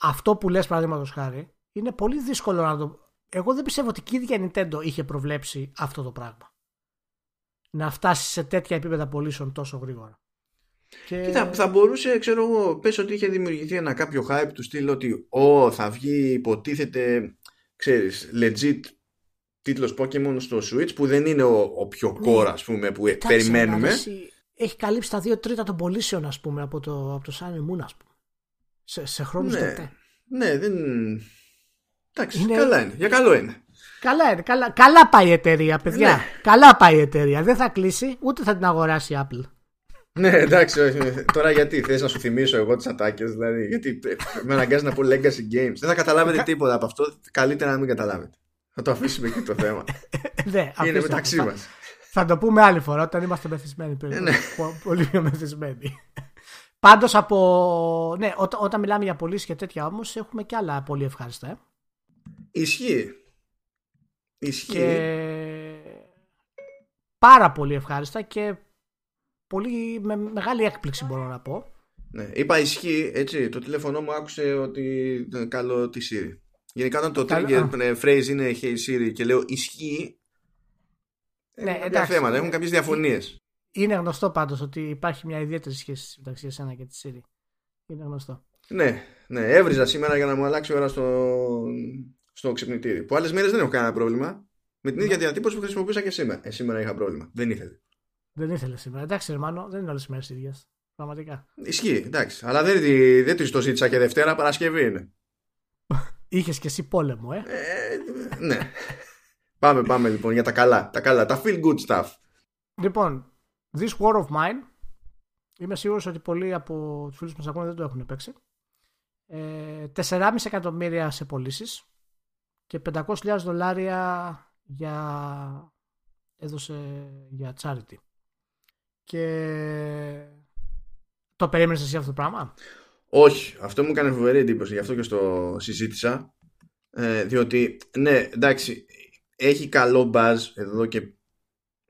Αυτό που λες παραδείγματος χάρη είναι πολύ δύσκολο να το... Εγώ δεν πιστεύω ότι και η ίδια Nintendo είχε προβλέψει αυτό το πράγμα. Να φτάσει σε τέτοια επίπεδα πωλήσεων τόσο γρήγορα. Και... Κοίτα, θα μπορούσε, ξέρω εγώ, πες ότι είχε δημιουργηθεί ένα κάποιο hype του στυλ ότι «Ω, θα βγει, υποτίθεται, ξέρεις, legit τίτλος Pokemon στο Switch που δεν είναι ο, ο πιο Ναι. core, ας πούμε, που Εντάξει, περιμένουμε». αλλά εσύ Έχει καλύψει τα δύο τρίτα των πωλήσεων, ας πούμε, από το, από το Sun and Moon, ας πούμε. Σε, σε χρόνους Ναι. τετέ. Ναι, δεν... Εντάξει, Είναι- καλά είναι. Για καλό είναι. Καλά είναι. Καλά, καλά πάει η εταιρεία, παιδιά. Ναι. Καλά πάει η εταιρεία. Δεν θα κλείσει, ούτε θα την αγοράσει η Apple. Ναι, εντάξει, όχι. τώρα γιατί θες να σου θυμίσω εγώ τις ατάκες, δηλαδή, γιατί με αναγκάζει να πω legacy games. Δεν θα καταλάβετε τίποτα από αυτό, καλύτερα να μην καταλάβετε. Θα το αφήσουμε εκεί το θέμα. ναι, Είναι αφήστε το. μεταξύ Θα- μας; Θα το πούμε άλλη φορά όταν είμαστε μεθυσμένοι. περίπου. ναι. Πο- Πολύ πιο μεθυσμένοι. Πάντως από. Ναι, ό, όταν μιλάμε για πωλήσει και τέτοια όμως, έχουμε και άλλα πολύ ευχάριστα. Ε. Ισχύει. Ισχύει. Και πάρα πολύ ευχάριστα και πολύ με μεγάλη έκπληξη μπορώ να πω. Ναι, είπα ισχύει, έτσι. Το τηλέφωνο μου άκουσε ότι ήταν καλό τη Siri. Γενικά όταν το Καλό- trigger ε, phrase είναι Hey Siri και λέω ισχύει. Ναι, έχουν κάποια εντάξει. θέματα, έχουν κάποιες διαφωνίες. Είναι γνωστό πάντως ότι υπάρχει μια ιδιαίτερη σχέση μεταξύ εσένα και τη Siri. Είναι γνωστό. Ναι, ναι, έβριζα σήμερα για να μου αλλάξει η ώρα στο, στο ξυπνητήρι. Που άλλες μέρες δεν έχω κανένα πρόβλημα. Με την ίδια διατύπωση που χρησιμοποιούσα και σήμερα. Ε, σήμερα είχα πρόβλημα. Δεν ήθελε. Δεν ήθελε σήμερα. Εντάξει, Ερμάνο, δεν είναι όλες οι μέρες ίδιες. Πραγματικά. Ισχύει, εντάξει. Αλλά δεν, τη- δεν τη το ζήτησα και Δευτέρα, Παρασκευή είναι. <laughs> Είχες και εσύ πόλεμο, ε. Ε, ναι. πάμε, πάμε λοιπόν για τα καλά. Τα καλά, τα feel good stuff. Λοιπόν, This War of Mine είμαι σίγουρος ότι πολλοί από τους φίλους μας ακόμα δεν το έχουν παίξει. Ε, 4,5 εκατομμύρια σε πωλήσεις και 500.000 δολάρια για έδωσε για charity. Και το περίμενες εσύ αυτό το πράγμα; Όχι, αυτό μου έκανε φοβερή εντύπωση, γι' αυτό και στο συζήτησα. Ε, διότι, ναι, εντάξει, έχει καλό buzz εδώ και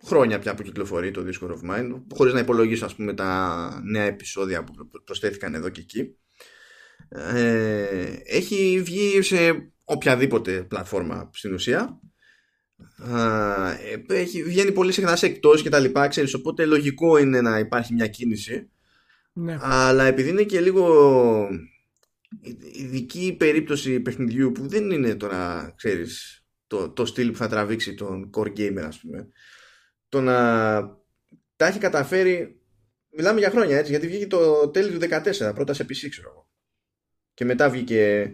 χρόνια πια που κυκλοφορεί το Discord of Mine, χωρίς να υπολογίσω ας πούμε τα νέα επεισόδια που προ- προσθέθηκαν εδώ και εκεί. Ε, έχει βγει σε οποιαδήποτε πλατφόρμα στην ουσία. Α, ε, έχει, βγαίνει πολύ συχνά σε εκτός και τα λοιπά, ξέρεις, οπότε λογικό είναι να υπάρχει μια κίνηση. Ναι. Αλλά επειδή είναι και λίγο ειδική περίπτωση παιχνιδιού που δεν είναι τώρα, ξέρεις, το, το στυλ που θα τραβήξει τον core gamer, ας πούμε, το να τα έχει καταφέρει, μιλάμε για χρόνια έτσι, γιατί βγήκε το τέλη του 14, πρώτα σε PC, ξέρω εγώ. Και μετά βγήκε,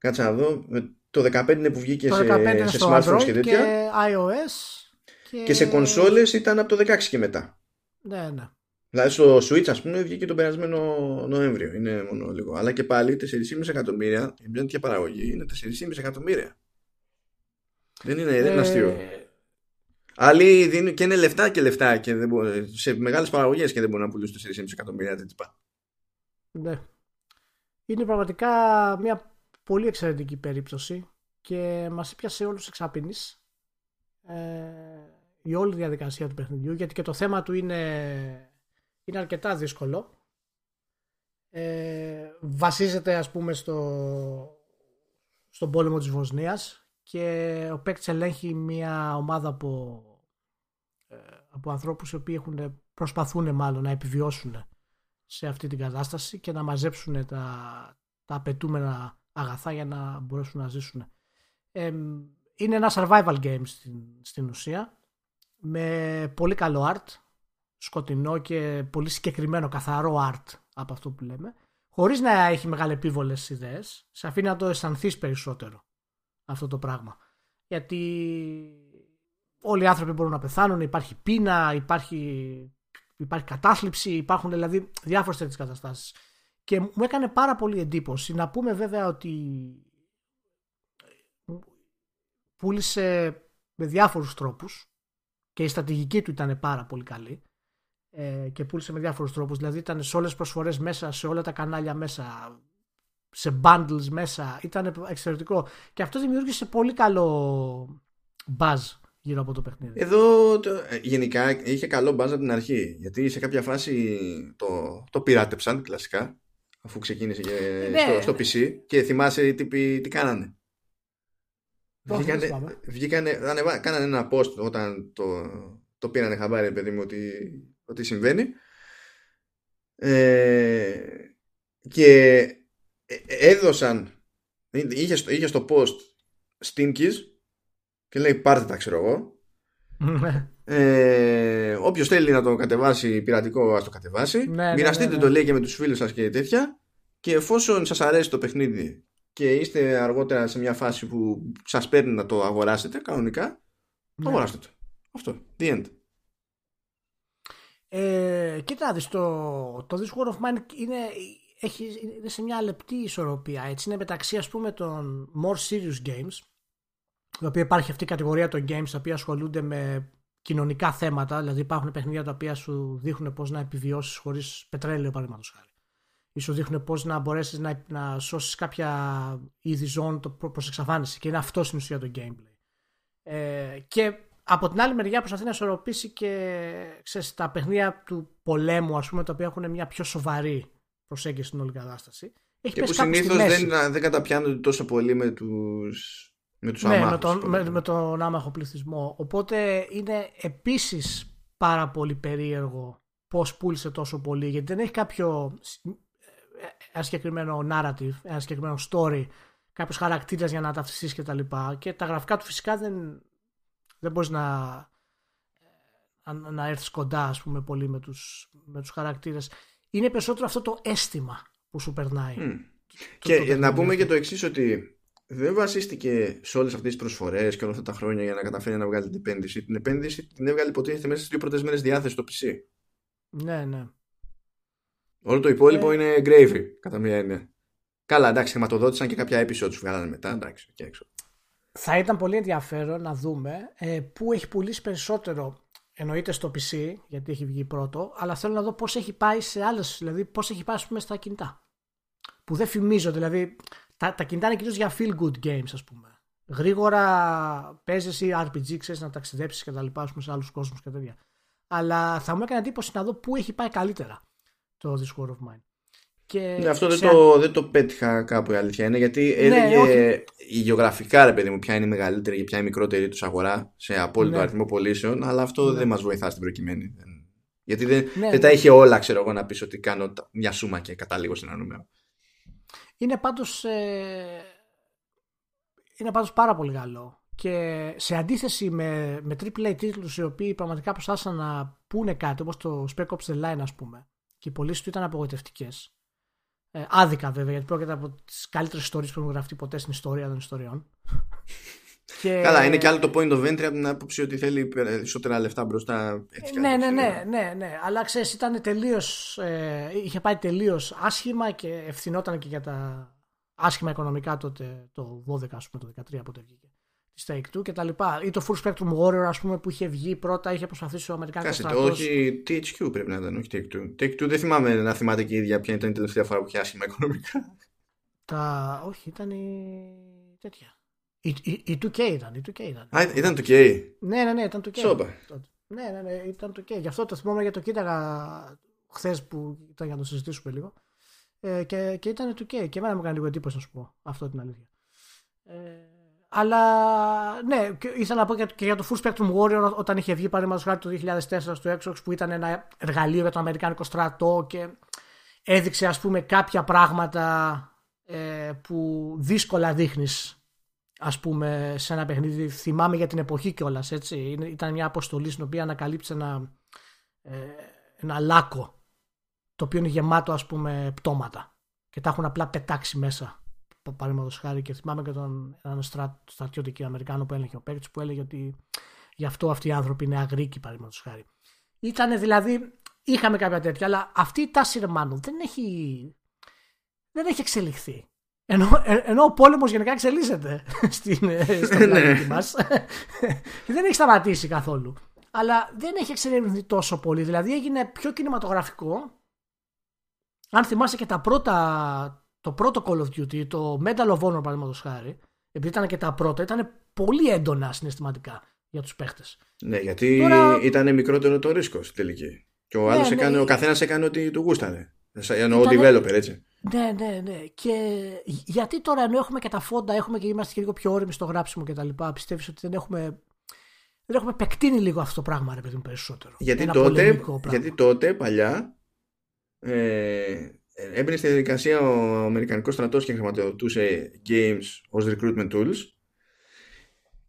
κάτσε να δω, με- το 15 είναι που βγήκε το σε, 15 είναι σε στο smartphones Android και και, τέτοια. iOS και... Και σε κονσόλες ήταν από το 16 και μετά. Ναι, ναι. Δηλαδή στο Switch, ας πούμε, βγήκε τον περασμένο Νοέμβριο. Είναι μόνο λίγο. Αλλά και πάλι 4,5 εκατομμύρια, η μια τέτοια παραγωγή είναι 4,5 εκατομμύρια. Δεν είναι, δεν είναι αστείο. Ε, Άλλοι δίνουν και είναι λεφτά και λεφτά και δεν μπορούν, σε μεγάλες παραγωγές και δεν μπορούν να πουλήσουν 4,5 εκατομμύρια τέτοια. Ναι. Είναι πραγματικά μια πολύ εξαιρετική περίπτωση και μας έπιασε όλους εξάπινης ε, η όλη διαδικασία του παιχνιδιού γιατί και το θέμα του είναι, είναι αρκετά δύσκολο. Ε, βασίζεται ας πούμε στο, στον πόλεμο της Βοσνίας και ο παίκτης ελέγχει μια ομάδα από, ε, από ανθρώπους οι οποίοι έχουν, προσπαθούν μάλλον να επιβιώσουν σε αυτή την κατάσταση και να μαζέψουν τα, τα απαιτούμενα αγαθά για να μπορέσουν να ζήσουν. είναι ένα survival game στην, στην ουσία με πολύ καλό art, σκοτεινό και πολύ συγκεκριμένο καθαρό art από αυτό που λέμε χωρίς να έχει μεγάλε επίβολες ιδέες σε αφήνει να το αισθανθείς περισσότερο αυτό το πράγμα γιατί όλοι οι άνθρωποι μπορούν να πεθάνουν υπάρχει πείνα, υπάρχει, υπάρχει κατάθλιψη υπάρχουν δηλαδή διάφορες τέτοιες καταστάσεις και μου έκανε πάρα πολύ εντύπωση να πούμε βέβαια ότι πούλησε με διάφορους τρόπους και η στρατηγική του ήταν πάρα πολύ καλή ε, και πούλησε με διάφορους τρόπους. Δηλαδή ήταν σε όλες τις προσφορές μέσα, σε όλα τα κανάλια μέσα σε bundles μέσα. Ήταν εξαιρετικό. Και αυτό δημιούργησε πολύ καλό buzz γύρω από το παιχνίδι. Εδώ το, ε, γενικά είχε καλό buzz από την αρχή γιατί σε κάποια φάση το, το πειράτεψαν κλασικά αφού ξεκίνησε και ναι. στο, στο PC και θυμάσαι οι τύποι τι κάνανε. Βγήκανε, βγήκανε, κάνανε ένα post όταν το, το πήρανε χαμπάρι παιδί μου ότι, ότι συμβαίνει ε, και ε, έδωσαν είχε, είχε στο post Stinkies και λέει πάρτε τα ξέρω εγώ ναι. Ε, Όποιος θέλει να το κατεβάσει πειρατικό, ας το κατεβάσει. Ναι, ναι Μοιραστείτε ναι, ναι, το λέει και με τους φίλους σας και τέτοια. Και εφόσον σας αρέσει το παιχνίδι και είστε αργότερα σε μια φάση που σας παίρνει να το αγοράσετε κανονικά, το αγοράστε το. Αυτό. The end. Ε, κοίτα, δεις, το, το This War of Mine είναι, έχει, είναι σε μια λεπτή ισορροπία. Έτσι. Είναι μεταξύ ας πούμε των more serious games, η οποία υπάρχει αυτή η κατηγορία των games τα οποία ασχολούνται με κοινωνικά θέματα, δηλαδή υπάρχουν παιχνίδια τα οποία σου δείχνουν πώς να επιβιώσεις χωρίς πετρέλαιο παραδείγματος χάρη ή σου δείχνουν πώς να μπορέσεις να, να σώσεις κάποια είδη ζώων προ εξαφάνιση. Και είναι αυτό στην ουσία το gameplay. Ε, και από την άλλη μεριά προσπαθεί να ισορροπήσει και ξέρεις, τα παιχνίδια του πολέμου, ας πούμε, τα οποία έχουν μια πιο σοβαρή προσέγγιση στην όλη κατάσταση. Έχει και που συνήθως δεν, δεν καταπιάνονται τόσο πολύ με τους. Με τους ναι, με τον, με, με τον άμαχο πληθυσμό. Οπότε είναι επίσης πάρα πολύ περίεργο πώς πούλησε τόσο πολύ γιατί δεν έχει κάποιο ένα συγκεκριμένο narrative, ένα συγκεκριμένο story, κάποιος χαρακτήρας για να ταυτιστείς και τα λοιπά. Και τα γραφικά του φυσικά δεν, δεν μπορείς να, να, να έρθεις κοντά, ας πούμε, πολύ με τους, με τους χαρακτήρες. Είναι περισσότερο αυτό το αίσθημα που σου περνάει. και να πούμε και το εξής ότι δεν βασίστηκε σε όλες αυτές τις προσφορές και όλα αυτά τα χρόνια για να καταφέρει να βγάλει την επένδυση. Την επένδυση την έβγαλε υποτίθεται μέσα στις δύο πρώτες μέρες διάθεση στο PC. Ναι, ναι. Όλο το υπόλοιπο ε... είναι gravy, κατά μία έννοια. Καλά, εντάξει, χρηματοδότησαν και κάποια episodes που βγάλανε μετά. Εντάξει, και έξω. Θα ήταν πολύ ενδιαφέρον να δούμε ε, πού έχει πουλήσει περισσότερο. Εννοείται στο PC, γιατί έχει βγει πρώτο, αλλά θέλω να δω πώς έχει πάει σε άλλες. Δηλαδή, πώς έχει πάει, ας πούμε, στα κινητά. Που δεν φημίζω, δηλαδή. Τα, τα κινητά είναι κυρίως για feel good games, ας πούμε. Γρήγορα παίζεις ή RPG, ξέρεις να ταξιδέψεις και τα λοιπά, πούμε, σε άλλους κόσμους και τέτοια. Αλλά θα μου έκανε εντύπωση να δω πού έχει πάει καλύτερα το This War of Mine. Και ναι, αυτό δεν, το, δεν το πέτυχα κάπου η αλήθεια είναι γιατί ναι, έλεγε η γεωγραφικά ρε παιδί μου ποια είναι η μεγαλύτερη και ποια είναι η μικρότερη τους αγορά σε απόλυτο ναι. αριθμό πωλήσεων αλλά αυτό ναι. δεν μας βοηθά στην προκειμένη γιατί δεν, ναι, δεν τα είχε όλα ξέρω εγώ να πεις ότι κάνω μια σούμα και κατάληγω σε ένα νούμερο είναι πάντως ε, είναι πάντως πάρα πολύ καλό και σε αντίθεση με, με AAA τίτλους οι οποίοι πραγματικά προσπάθησαν να πούνε κάτι όπως το Spec Ops The Line ας πούμε και οι πωλήσεις του ήταν απογοητευτικές. Ε, άδικα βέβαια, γιατί πρόκειται από τις καλύτερες ιστορίες που έχουν γραφτεί ποτέ στην ιστορία των ιστοριών. Και... Καλά, είναι και άλλο το point of entry από την άποψη ότι θέλει περισσότερα λεφτά μπροστά. Έτσι ναι, ναι, ναι, ναι, ναι. Αλλά ξέρεις, ήταν τελείως. Ε, είχε πάει τελείως άσχημα και ευθυνόταν και για τα άσχημα οικονομικά τότε το 12, ας πούμε, το 13 πότε βγήκε τη Take Two και τα λοιπά. Ή το Full Spectrum Warrior, ας πούμε, που είχε βγει πρώτα, είχε προσπαθήσει ο Αμερικάνικος στρατός. Όχι, THQ πρέπει να ήταν, όχι Take Two. Take Two δεν θυμάμαι να θυμάται και η ίδια ποια ήταν η τελευταία φορά που είχε άσχημα οικονομικά. Τα... Όχι, ήταν η. τέτοια. Η, η, η 2K ήταν. Η 2K ήταν. Α, ήταν 2K. Ναι, ναι, ναι, ήταν 2K. Σόπα. Ναι, ναι, ναι, ήταν 2K. Γι' αυτό το θυμόμαι γιατί το κοίταγα χθες που ήταν για να το συζητήσουμε λίγο. Ε, και, και ήταν 2K. Και εμένα μου έκανε λίγο εντύπωση να σου πω αυτό την αλήθεια. Ε, αλλά ναι, ήθελα να πω και, για το Full Spectrum Warrior όταν είχε βγει παραδείγματος χάρη το 2004 στο Xbox που ήταν ένα εργαλείο για το Αμερικάνικο στρατό και έδειξε ας πούμε κάποια πράγματα ε, που δύσκολα δείχνεις ας πούμε σε ένα παιχνίδι θυμάμαι για την εποχή κιόλας, έτσι ήταν μια αποστολή στην οποία ανακαλύψει ένα, ε, ένα λάκκο το οποίο είναι γεμάτο ας πούμε πτώματα και τα έχουν απλά πετάξει μέσα παραδείγματος χάρη και θυμάμαι και τον έναν στρατιώτη Αμερικάνο που έλεγε ο παίκτη που έλεγε ότι γι' αυτό αυτοί οι άνθρωποι είναι αγρίκοι παραδείγματος χάρη. Ήταν δηλαδή, είχαμε κάποια τέτοια, αλλά αυτή η τάση ρεμάνου δεν έχει, δεν έχει εξελιχθεί. Ενώ, ε, ενώ ο πόλεμος γενικά εξελίσσεται <laughs> στην, ε, στον ναι. πλανήτη μας. <laughs> δεν έχει σταματήσει καθόλου. Αλλά δεν έχει εξελιχθεί τόσο πολύ. Δηλαδή έγινε πιο κινηματογραφικό. Αν θυμάσαι και τα πρώτα το πρώτο Call of Duty, το Medal of Honor παραδείγματος χάρη, επειδή ήταν και τα πρώτα, ήταν πολύ έντονα συναισθηματικά για τους παίχτες. Ναι, γιατί Τώρα... ήταν μικρότερο το ρίσκο στην τελική. Και ο, ναι, ναι, ο καθένας έκανε ό,τι του γούστανε. Εννοώ developer, έτσι. Ναι, ναι, ναι. Και γιατί τώρα ενώ έχουμε και τα φόντα, έχουμε και είμαστε και λίγο πιο όριμοι στο γράψιμο κτλ. Πιστεύεις ότι δεν έχουμε, δεν έχουμε επεκτείνει λίγο αυτό το πράγμα, ρε παιδί μου, περισσότερο; Γιατί, τότε, γιατί τότε παλιά ε, έμπαινε στη διαδικασία ο Αμερικανικός στρατός και χρηματοδοτούσε games ως recruitment tools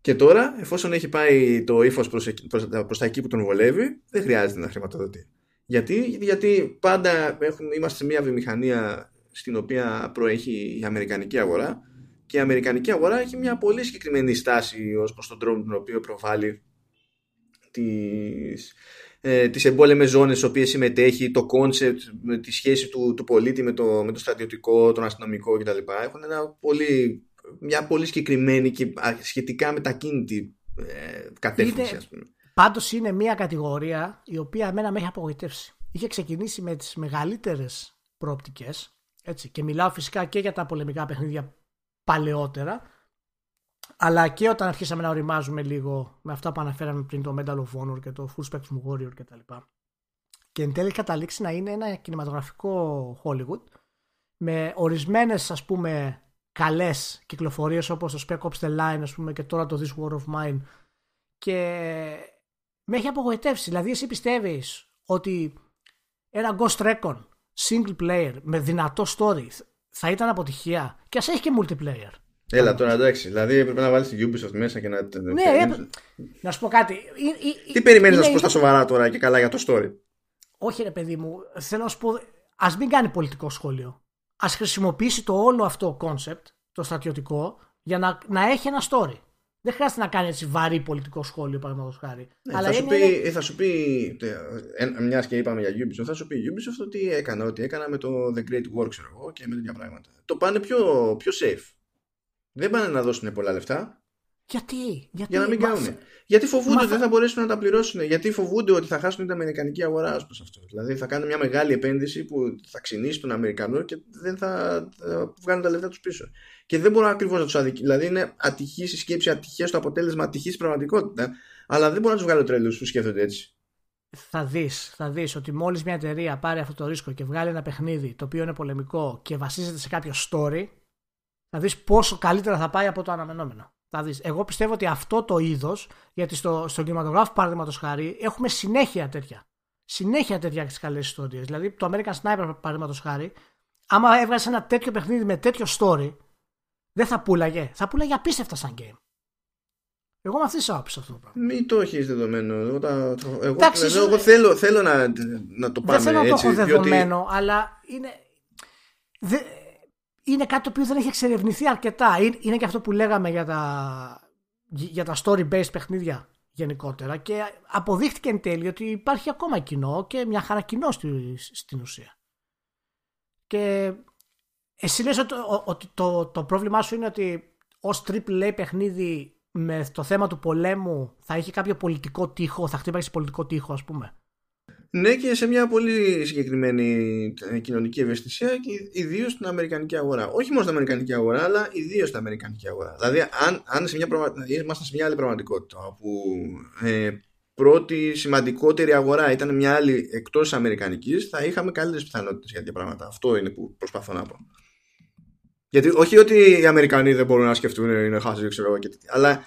και τώρα εφόσον έχει πάει το ύφος προς, προς, προς τα εκεί που τον βολεύει δεν χρειάζεται να χρηματοδοτεί. Γιατί, γιατί πάντα έχουμε, είμαστε σε μια βιομηχανία στην οποία προέχει η Αμερικανική αγορά και η Αμερικανική αγορά έχει μια πολύ συγκεκριμένη στάση ως προς τον τρόπο τον οποίο προβάλλει τις, ε, τις εμπόλεμες ζώνες στις οποίες συμμετέχει, το concept, τη σχέση του, του πολίτη με το, με το στρατιωτικό, τον αστυνομικό κτλ. Έχουν ένα πολύ, μια πολύ συγκεκριμένη και σχετικά αμετακίνητη ε, κατεύθυνση. Είναι, πούμε. Πάντως είναι μια κατηγορία η οποία εμένα με έχει απογοητεύσει. Είχε ξεκινήσει με τις μεγαλύτερες προοπτικές έτσι, και μιλάω φυσικά και για τα πολεμικά παιχνίδια παλαιότερα αλλά και όταν αρχίσαμε να οριμάζουμε λίγο με αυτά που αναφέραμε πριν το Medal of Honor και το Full Spectrum Warrior κτλ. Και, και εν τέλει καταλήξει να είναι ένα κινηματογραφικό Hollywood με ορισμένες ας πούμε καλές κυκλοφορίες όπως το Spec Ops The Line ας πούμε και τώρα το This War of Mine και με έχει απογοητεύσει. Δηλαδή εσύ πιστεύεις ότι ένα Ghost Recon single player με δυνατό story θα ήταν αποτυχία και ας έχει και multiplayer. Έλα τώρα εντάξει. Δηλαδή έπρεπε να βάλεις την Ubisoft μέσα και να. Ναι, έπρεπε... να σου πω κάτι. Τι περιμένεις να σου πω στα σοβαρά τώρα και καλά για το story; Όχι, ρε παιδί μου. Θέλω να σου πω. Α μην κάνει πολιτικό σχόλιο. Α χρησιμοποιήσει το όλο αυτό concept, το στρατιωτικό, για να, να έχει ένα story. Δεν χρειάζεται να κάνεις έτσι βαρύ πολιτικό σχόλιο, παραδείγματος χάρη. Ναι, Αλλά θα, σου πει, θα σου πει, μιας και είπαμε για Ubisoft, θα σου πει Ubisoft ότι έκανα, ότι έκανα με το The Great War, ξέρω εγώ, και με τέτοια πράγματα. Το πάνε πιο, πιο safe. Δεν πάνε να δώσουν πολλά λεφτά. Γιατί, γιατί για να μην κάνουν. Γιατί φοβούνται ότι δεν θα μπορέσουν να τα πληρώσουν. Γιατί φοβούνται ότι θα χάσουν την Αμερικανική αγορά ω προ αυτό. Δηλαδή θα κάνουν μια μεγάλη επένδυση που θα ξυνήσει τον Αμερικανό και δεν θα, θα βγάλουν τα λεφτά τους πίσω. Και δεν μπορούν ακριβώς να τους αδικήσουν. Δηλαδή είναι ατυχής η σκέψη, ατυχές το αποτέλεσμα, ατυχής πραγματικότητα. Αλλά δεν μπορούν να τους βγάλουν τρελούς που σκέφτονται έτσι. Θα δεις θα δεις ότι μόλις μια εταιρεία πάρει αυτό το ρίσκο και βγάλει ένα παιχνίδι το οποίο είναι πολεμικό και βασίζεται σε κάποιο story, θα δεις πόσο καλύτερα θα πάει από το αναμενόμενο. Θα δεις. Εγώ πιστεύω ότι αυτό το είδος, γιατί στο, στον κινηματογράφο παραδείγματος χάρη έχουμε συνέχεια τέτοια. Συνέχεια τέτοια τι καλές ιστορίες. Δηλαδή το American Sniper παραδείγματος χάρη, άμα έβγαζε ένα τέτοιο παιχνίδι με τέτοιο story, δεν θα πουλαγε. Θα πουλαγε απίστευτα σαν game. Εγώ με αυτής της άποψης αυτό το πράγμα. Μην το έχεις δεδομένο. Εγώ, τα, εγώ, εγώ θέλω, θέλω να, να το πάμε δεν θέλω να το έχω δεδομένο, αλλά είναι είναι κάτι το οποίο δεν έχει εξερευνηθεί αρκετά. Είναι και αυτό που λέγαμε για τα, για τα story-based παιχνίδια γενικότερα και αποδείχτηκε εν τέλει ότι υπάρχει ακόμα κοινό και μια χαρά κοινό στην ουσία. Και εσύ λες ότι, ότι το, το πρόβλημά σου είναι ότι ως AAA παιχνίδι με το θέμα του πολέμου θα έχει κάποιο πολιτικό τείχο, θα χτύπαγε πολιτικό τείχο ας πούμε. Ναι, και σε μια πολύ συγκεκριμένη ε, κοινωνική ευαισθησία και ιδίως στην Αμερικανική αγορά. Όχι μόνο στην Αμερικανική αγορά, αλλά ιδίως στην Αμερικανική αγορά. Δηλαδή, αν, αν σε μια είμαστε σε μια άλλη πραγματικότητα, όπου ε, πρώτη σημαντικότερη αγορά ήταν μια άλλη εκτός Αμερικανικής, θα είχαμε καλύτερες πιθανότητες για τέτοια πράγματα. Αυτό είναι που προσπαθώ να πω. Γιατί όχι ότι οι Αμερικανοί δεν μπορούν να σκεφτούν, είναι χάσει, ξέρω εγώ και τέτοια. Αλλά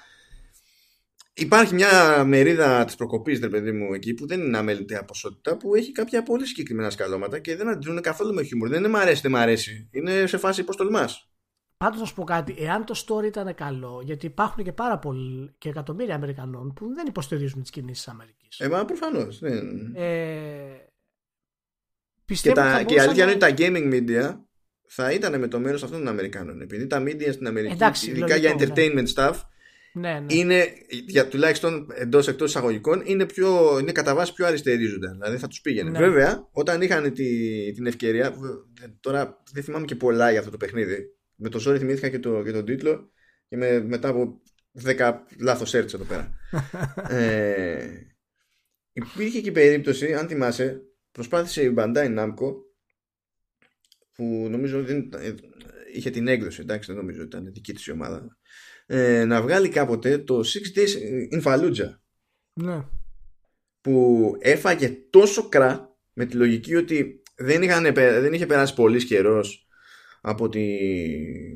υπάρχει μια μερίδα της προκοπής, ρε παιδί μου, εκεί που δεν είναι αμεληταία ποσότητα, που έχει κάποια πολύ συγκεκριμένα σκαλώματα και δεν αντιδρούν καθόλου με χιούμορ. Δεν είναι μ' αρέσει, δεν μ' αρέσει. Είναι σε φάση πώς τολμάς. Πάντως να σου πω κάτι, εάν το story ήταν καλό, γιατί υπάρχουν και πάρα πολλοί και εκατομμύρια Αμερικανών που δεν υποστηρίζουν τις κινήσεις της Αμερικής. Ε, μα προφανώς. Δεν... Ε, και, τα, και η αλήθεια είναι ότι τα gaming media θα ήταν με το μέρος αυτών των Αμερικάνων. Επειδή τα media στην Αμερική, Εντάξει, ειδικά λογικό, για entertainment ναι. stuff, ναι, ναι. είναι για, τουλάχιστον εντός εκτός εισαγωγικών είναι, πιο, είναι κατά βάση πιο αριστερίζοντα. Δηλαδή θα τους πήγαινε. Ναι. Βέβαια, όταν είχαν τη, την ευκαιρία. β- Τώρα δεν θυμάμαι και πολλά για αυτό το παιχνίδι. Με το ζόρι θυμήθηκα και, το, και τον τίτλο και με, μετά από 10 λάθος search εδώ πέρα. <laughs> ε, υπήρχε και η περίπτωση, αν θυμάσαι, προσπάθησε η Bandai Namco που νομίζω δεν, ήταν- ε, είχε την έκδοση, εντάξει δεν νομίζω ότι ήταν δική της η ομάδα ε, να βγάλει κάποτε το Six Days in Fallujah ναι. που έφαγε τόσο κρά με τη λογική ότι δεν, είχαν, πε- δεν είχε περάσει πολύς καιρός από, τη,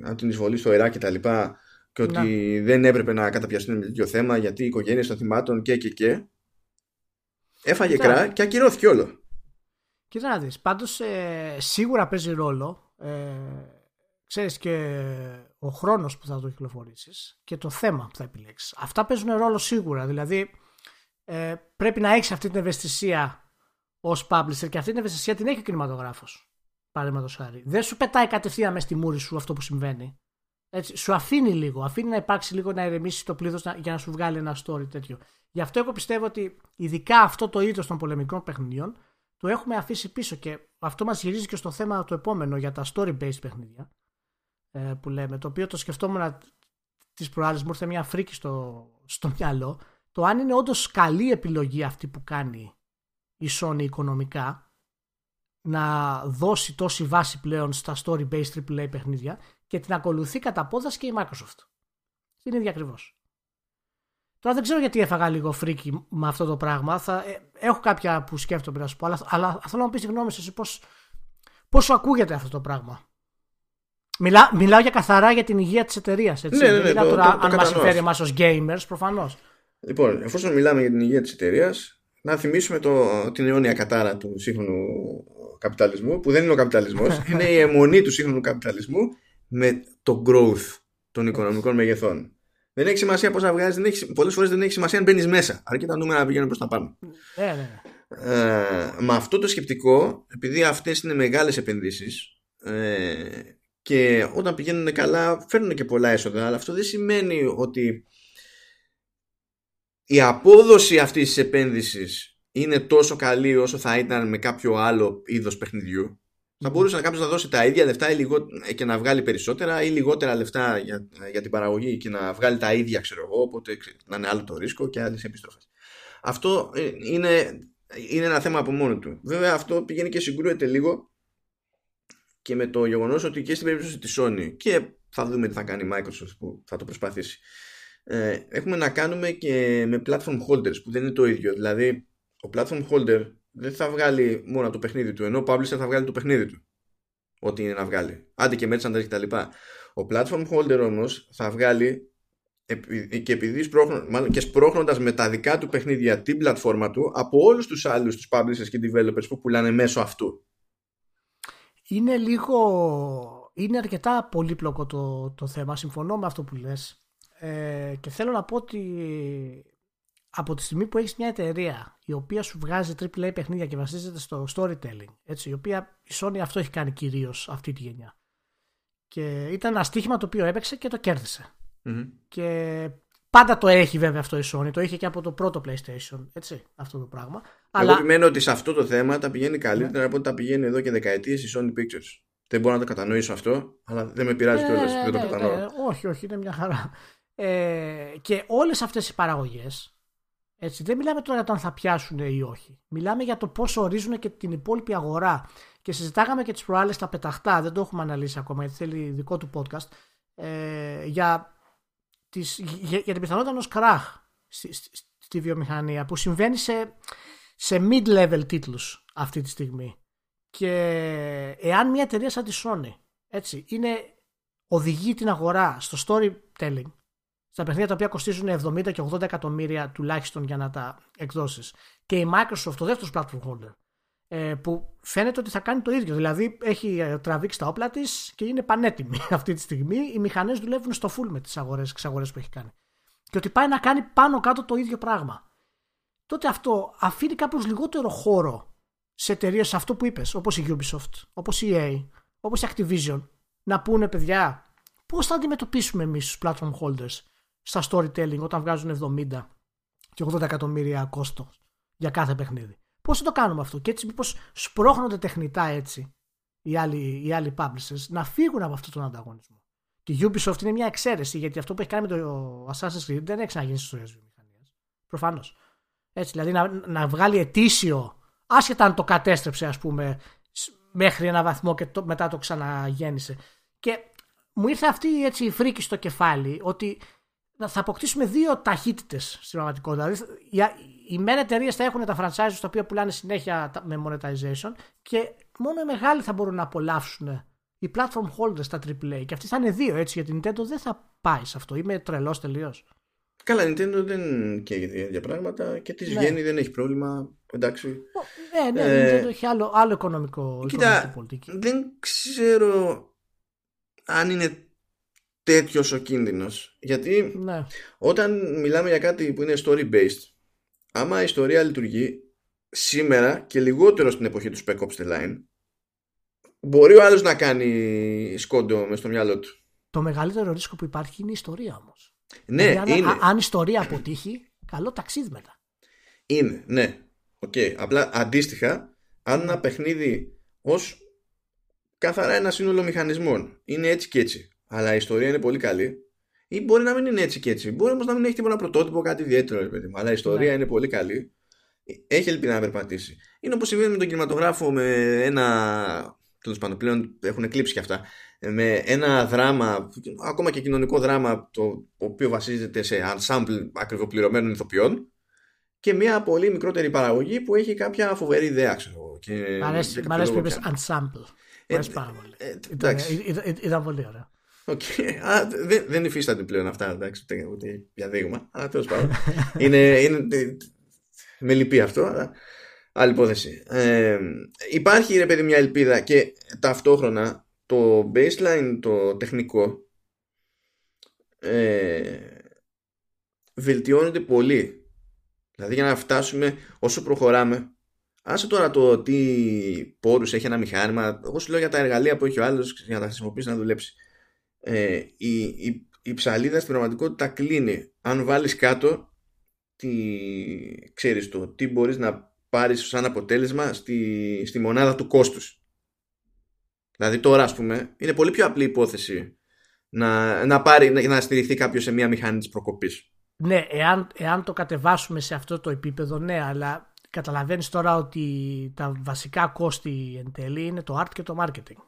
από την εισβολή στο Ιράκ και τα λοιπά και ότι δεν έπρεπε να καταπιαστούν με τέτοιο θέμα γιατί οι οικογένειες των θυμάτων και και και έφαγε Κοίτα. κρά και ακυρώθηκε όλο Κοίτα να δεις, πάντως ε, σίγουρα παίζει ρόλο ε, ξέρεις και ο χρόνος που θα το κυκλοφορήσεις και το θέμα που θα επιλέξεις. Αυτά παίζουν ρόλο σίγουρα, δηλαδή ε, πρέπει να έχεις αυτή την ευαισθησία ως publisher και αυτή την ευαισθησία την έχει ο κινηματογράφος. Παραδείγματος χάρη. Δεν σου πετάει κατευθείαν μέσα στη μούρη σου αυτό που συμβαίνει. Έτσι, σου αφήνει λίγο, αφήνει να υπάρξει λίγο να ηρεμήσει το πλήθος να- για να σου βγάλει ένα story τέτοιο. Γι' αυτό εγώ πιστεύω ότι ειδικά αυτό το είδος των πολεμικών παιχνιδιών το έχουμε αφήσει πίσω και αυτό μας γυρίζει και στο θέμα το επόμενο για τα story-based παιχνίδια ε, που λέμε, το οποίο το σκεφτόμουν τις προάλλες μου ήρθε μια φρίκη στο, στο μυαλό το αν είναι όντως καλή επιλογή αυτή που κάνει η Sony οικονομικά να δώσει τόση βάση πλέον στα story-based AAA παιχνίδια και την ακολουθεί κατά πόδας και η Microsoft. Την ίδια ακριβώς. Τώρα δεν ξέρω γιατί έφαγα λίγο φρίκι με αυτό το πράγμα. Θα, ε, έχω κάποια που σκέφτομαι να σου πω, αλλά, αλλά θέλω να μου πεις τη γνώμη σου εσύ πώς, πώς σου ακούγεται αυτό το πράγμα. Μιλά, μιλάω για καθαρά για την υγεία της εταιρείας. Ναι, ναι, ναι, μιλάω το- τώρα το- το αν μας κατανοώ συμφέρει αυτό. εμάς ως gamers, προφανώς. Λοιπόν, εφόσον μιλάμε για την υγεία της εταιρείας, να θυμίσουμε το, την αιώνια κατάρα του σύγχρονου καπιταλισμού, που δεν είναι ο καπιταλισμός, <laughs> είναι η αιμονή του σύγχρονου καπιταλισμού με το growth των οικονομικών μεγεθών. Δεν έχει σημασία πώς να βγάζεις, δεν έχει, πολλές φορές δεν έχει σημασία αν μπαίνεις μέσα, αρκεί τα νούμερα να πηγαίνουν προς τα πάνω. Ναι, ναι, ναι. Ε, με αυτό το σκεπτικό, επειδή αυτές είναι μεγάλες επενδύσεις ε, και όταν πηγαίνουν καλά φέρνουν και πολλά έσοδα, αλλά αυτό δεν σημαίνει ότι η απόδοση αυτής της επένδυσης είναι τόσο καλή όσο θα ήταν με κάποιο άλλο είδος παιχνιδιού. Θα μπορούσε κάποιος να δώσει τα ίδια λεφτά ή λιγό... και να βγάλει περισσότερα ή λιγότερα λεφτά για, για την παραγωγή και να βγάλει τα ίδια, ξέρω εγώ, οπότε ξέρεις, να είναι άλλο το ρίσκο και άλλες επιστροφές. Αυτό ε, είναι, είναι ένα θέμα από μόνο του. Βέβαια αυτό πηγαίνει και συγκρούεται λίγο και με το γεγονός ότι και στην περίπτωση της Sony και θα δούμε τι θα κάνει η Microsoft που θα το προσπαθήσει ε, έχουμε να κάνουμε και με platform holders που δεν είναι το ίδιο. Δηλαδή, ο platform holder δεν θα βγάλει μόνο το παιχνίδι του, ενώ ο publisher θα βγάλει το παιχνίδι του. Ό,τι είναι να βγάλει. Άντε και merchandise κτλ. Ο platform holder όμως θα βγάλει επει- και επειδή σπρώχνω, μάλλον και σπρώχνοντας με τα δικά του παιχνίδια την πλατφόρμα του από όλους τους άλλους τους publishers και developers που πουλάνε μέσω αυτού. Είναι λίγο. Είναι αρκετά πολύπλοκο το, το θέμα. Συμφωνώ με αυτό που λες. Ε, και θέλω να πω ότι από τη στιγμή που έχεις μια εταιρεία η οποία σου βγάζει AAA παιχνίδια και βασίζεται στο storytelling, έτσι, η οποία η Sony αυτό έχει κάνει κυρίως αυτή τη γενιά. Και ήταν ένα στοίχημα το οποίο έπαιξε και το κέρδισε. Μμμ. Και πάντα το έχει βέβαια αυτό η Sony, το είχε και από το πρώτο PlayStation, έτσι, αυτό το πράγμα. Εγώ Αλλά επιμένω ότι σε αυτό το θέμα τα πηγαίνει καλύτερα από ό,τι τα πηγαίνει εδώ και δεκαετίες η Sony Pictures. Δεν μπορώ να το κατανοήσω αυτό, αλλά δεν με πειράζει Ναι, κιόλας, ναι, δεν το ναι, κατανοώ. ναι, όχι, όχι, είναι μια χαρά. Ε, και όλες αυτές οι παραγωγές, έτσι, δεν μιλάμε τώρα για το αν θα πιάσουν ή όχι. Μιλάμε για το πώς ορίζουν και την υπόλοιπη αγορά. Και συζητάγαμε και τις προάλλες τα πεταχτά, δεν το έχουμε αναλύσει ακόμα γιατί θέλει δικό του podcast, ε, για, τις, για, για την πιθανότητα ενός κράχ στη, στη, στη βιομηχανία που συμβαίνει σε, σε mid-level τίτλους αυτή τη στιγμή. Και εάν μια εταιρεία σαν τη Sony έτσι, είναι οδηγεί την αγορά στο storytelling στα παιχνίδια τα οποία κοστίζουν 70 και 80 εκατομμύρια τουλάχιστον για να τα εκδώσεις. Και η Microsoft, το δεύτερο platform holder, ε, που φαίνεται ότι θα κάνει το ίδιο. Δηλαδή έχει ε, τραβήξει τα όπλα της και είναι πανέτοιμη <laughs> αυτή τη στιγμή. Οι μηχανές δουλεύουν στο full με τις αγορές που έχει κάνει. Και ότι πάει να κάνει πάνω κάτω το ίδιο πράγμα. Τότε αυτό αφήνει κάπως λιγότερο χώρο σε εταιρείες αυτό που είπες, όπως η Ubisoft, όπως η EA, όπως η Activision, να πούνε παιδιά, πώς θα αντιμετωπίσουμε εμείς τους platform holders στα storytelling όταν βγάζουν 70 και 80 εκατομμύρια κόστο για κάθε παιχνίδι; Πώς θα το κάνουμε αυτό, και έτσι μήπως σπρώχνονται τεχνητά έτσι οι άλλοι, οι άλλοι publishers να φύγουν από αυτόν τον ανταγωνισμό. Και η Ubisoft είναι μια εξαίρεση γιατί αυτό που έχει κάνει με το Assassin's Creed δεν έχει ξαναγίνει στις ιστορίες βιομηχανίας. Προφανώς. Έτσι, δηλαδή να, να βγάλει ετήσιο, άσχετα αν το κατέστρεψε, ας πούμε, μέχρι ένα βαθμό και το, μετά το ξαναγέννησε. Και μου ήρθε αυτή έτσι, η φρίκη στο κεφάλι ότι θα αποκτήσουμε δύο ταχύτητες στην πραγματικότητα. Δηλαδή, οι μεν εταιρείες θα έχουν τα franchise τα οποία πουλάνε συνέχεια με monetization και μόνο οι μεγάλοι θα μπορούν να απολαύσουν οι platform holders στα AAA. Και αυτοί θα είναι δύο έτσι, γιατί η Nintendo δεν θα πάει σε αυτό. Είμαι τρελός τελείως. Καλά, η Nintendo δεν καίγεται για πράγματα και της ναι. βγαίνει, δεν έχει πρόβλημα. Εντάξει. Ναι, ναι, η ε, Nintendo έχει άλλο, άλλο οικονομικό, κοίτα, πολιτική. Δεν ξέρω αν είναι τέτοιος ο κίνδυνος. Γιατί ναι. όταν μιλάμε για κάτι που είναι story based, άμα η ιστορία λειτουργεί σήμερα και λιγότερο στην εποχή του Spec Ops The Line, μπορεί ο άλλος να κάνει σκόντο μες στο μυαλό του. Το μεγαλύτερο ρίσκο που υπάρχει είναι η ιστορία όμως. Ναι, δηλαδή, είναι. αν, η ιστορία αποτύχει, καλό ταξίδι μετά. Είναι, ναι. Okay. Απλά αντίστοιχα, αν ένα παιχνίδι ως καθαρά ένα σύνολο μηχανισμών είναι έτσι και έτσι αλλά η ιστορία είναι πολύ καλή. Ή μπορεί να μην είναι έτσι και έτσι. Μπορεί όμως να μην έχει τίποτα πρωτότυπο, κάτι ιδιαίτερο, παιδί μου. Αλλά η ιστορία ναι. είναι πολύ καλή. Έχει ελπίδα να περπατήσει. Είναι όπως συμβαίνει με τον κινηματογράφο με ένα. Τέλος πάντων, πλέον έχουν κλείψει και αυτά. Με ένα δράμα, ακόμα και κοινωνικό δράμα, το οποίο βασίζεται σε ensemble ακριβοπληρωμένων ηθοποιών και μια πολύ μικρότερη παραγωγή που έχει κάποια φοβερή ιδέα, ξέρω Μ' αρέσει που είπες ensemble. Μ' αρέσει πάρα πολύ. Ε, ήταν πολύ ωραίο. Okay. Α, δεν, δεν υφίσταται πλέον αυτά, εντάξει, ούτε, ούτε για δείγμα. Αλλά τέλος πάντων. είναι, είναι, με λυπεί αυτό, αλλά άλλη υπόθεση. Ε, υπάρχει ρε παιδί μια ελπίδα και ταυτόχρονα το baseline, το τεχνικό, ε, βελτιώνεται πολύ. Δηλαδή για να φτάσουμε όσο προχωράμε Άσε τώρα το τι πόρους έχει ένα μηχάνημα. Εγώ σου λέω για τα εργαλεία που έχει ο άλλος για να τα χρησιμοποιήσει να δουλέψει ε, η, η, η ψαλίδα στην πραγματικότητα κλείνει. Αν βάλεις κάτω τι, ξέρεις το, τι μπορείς να πάρεις σαν αποτέλεσμα στη, στη μονάδα του κόστους. Δηλαδή τώρα ας πούμε είναι πολύ πιο απλή υπόθεση να, να, πάρει, να, να στηριχθεί κάποιος σε μια μηχανή της προκοπής. Ναι, εάν, εάν το κατεβάσουμε σε αυτό το επίπεδο, ναι, αλλά καταλαβαίνεις τώρα ότι τα βασικά κόστη εν τέλει είναι το art και το marketing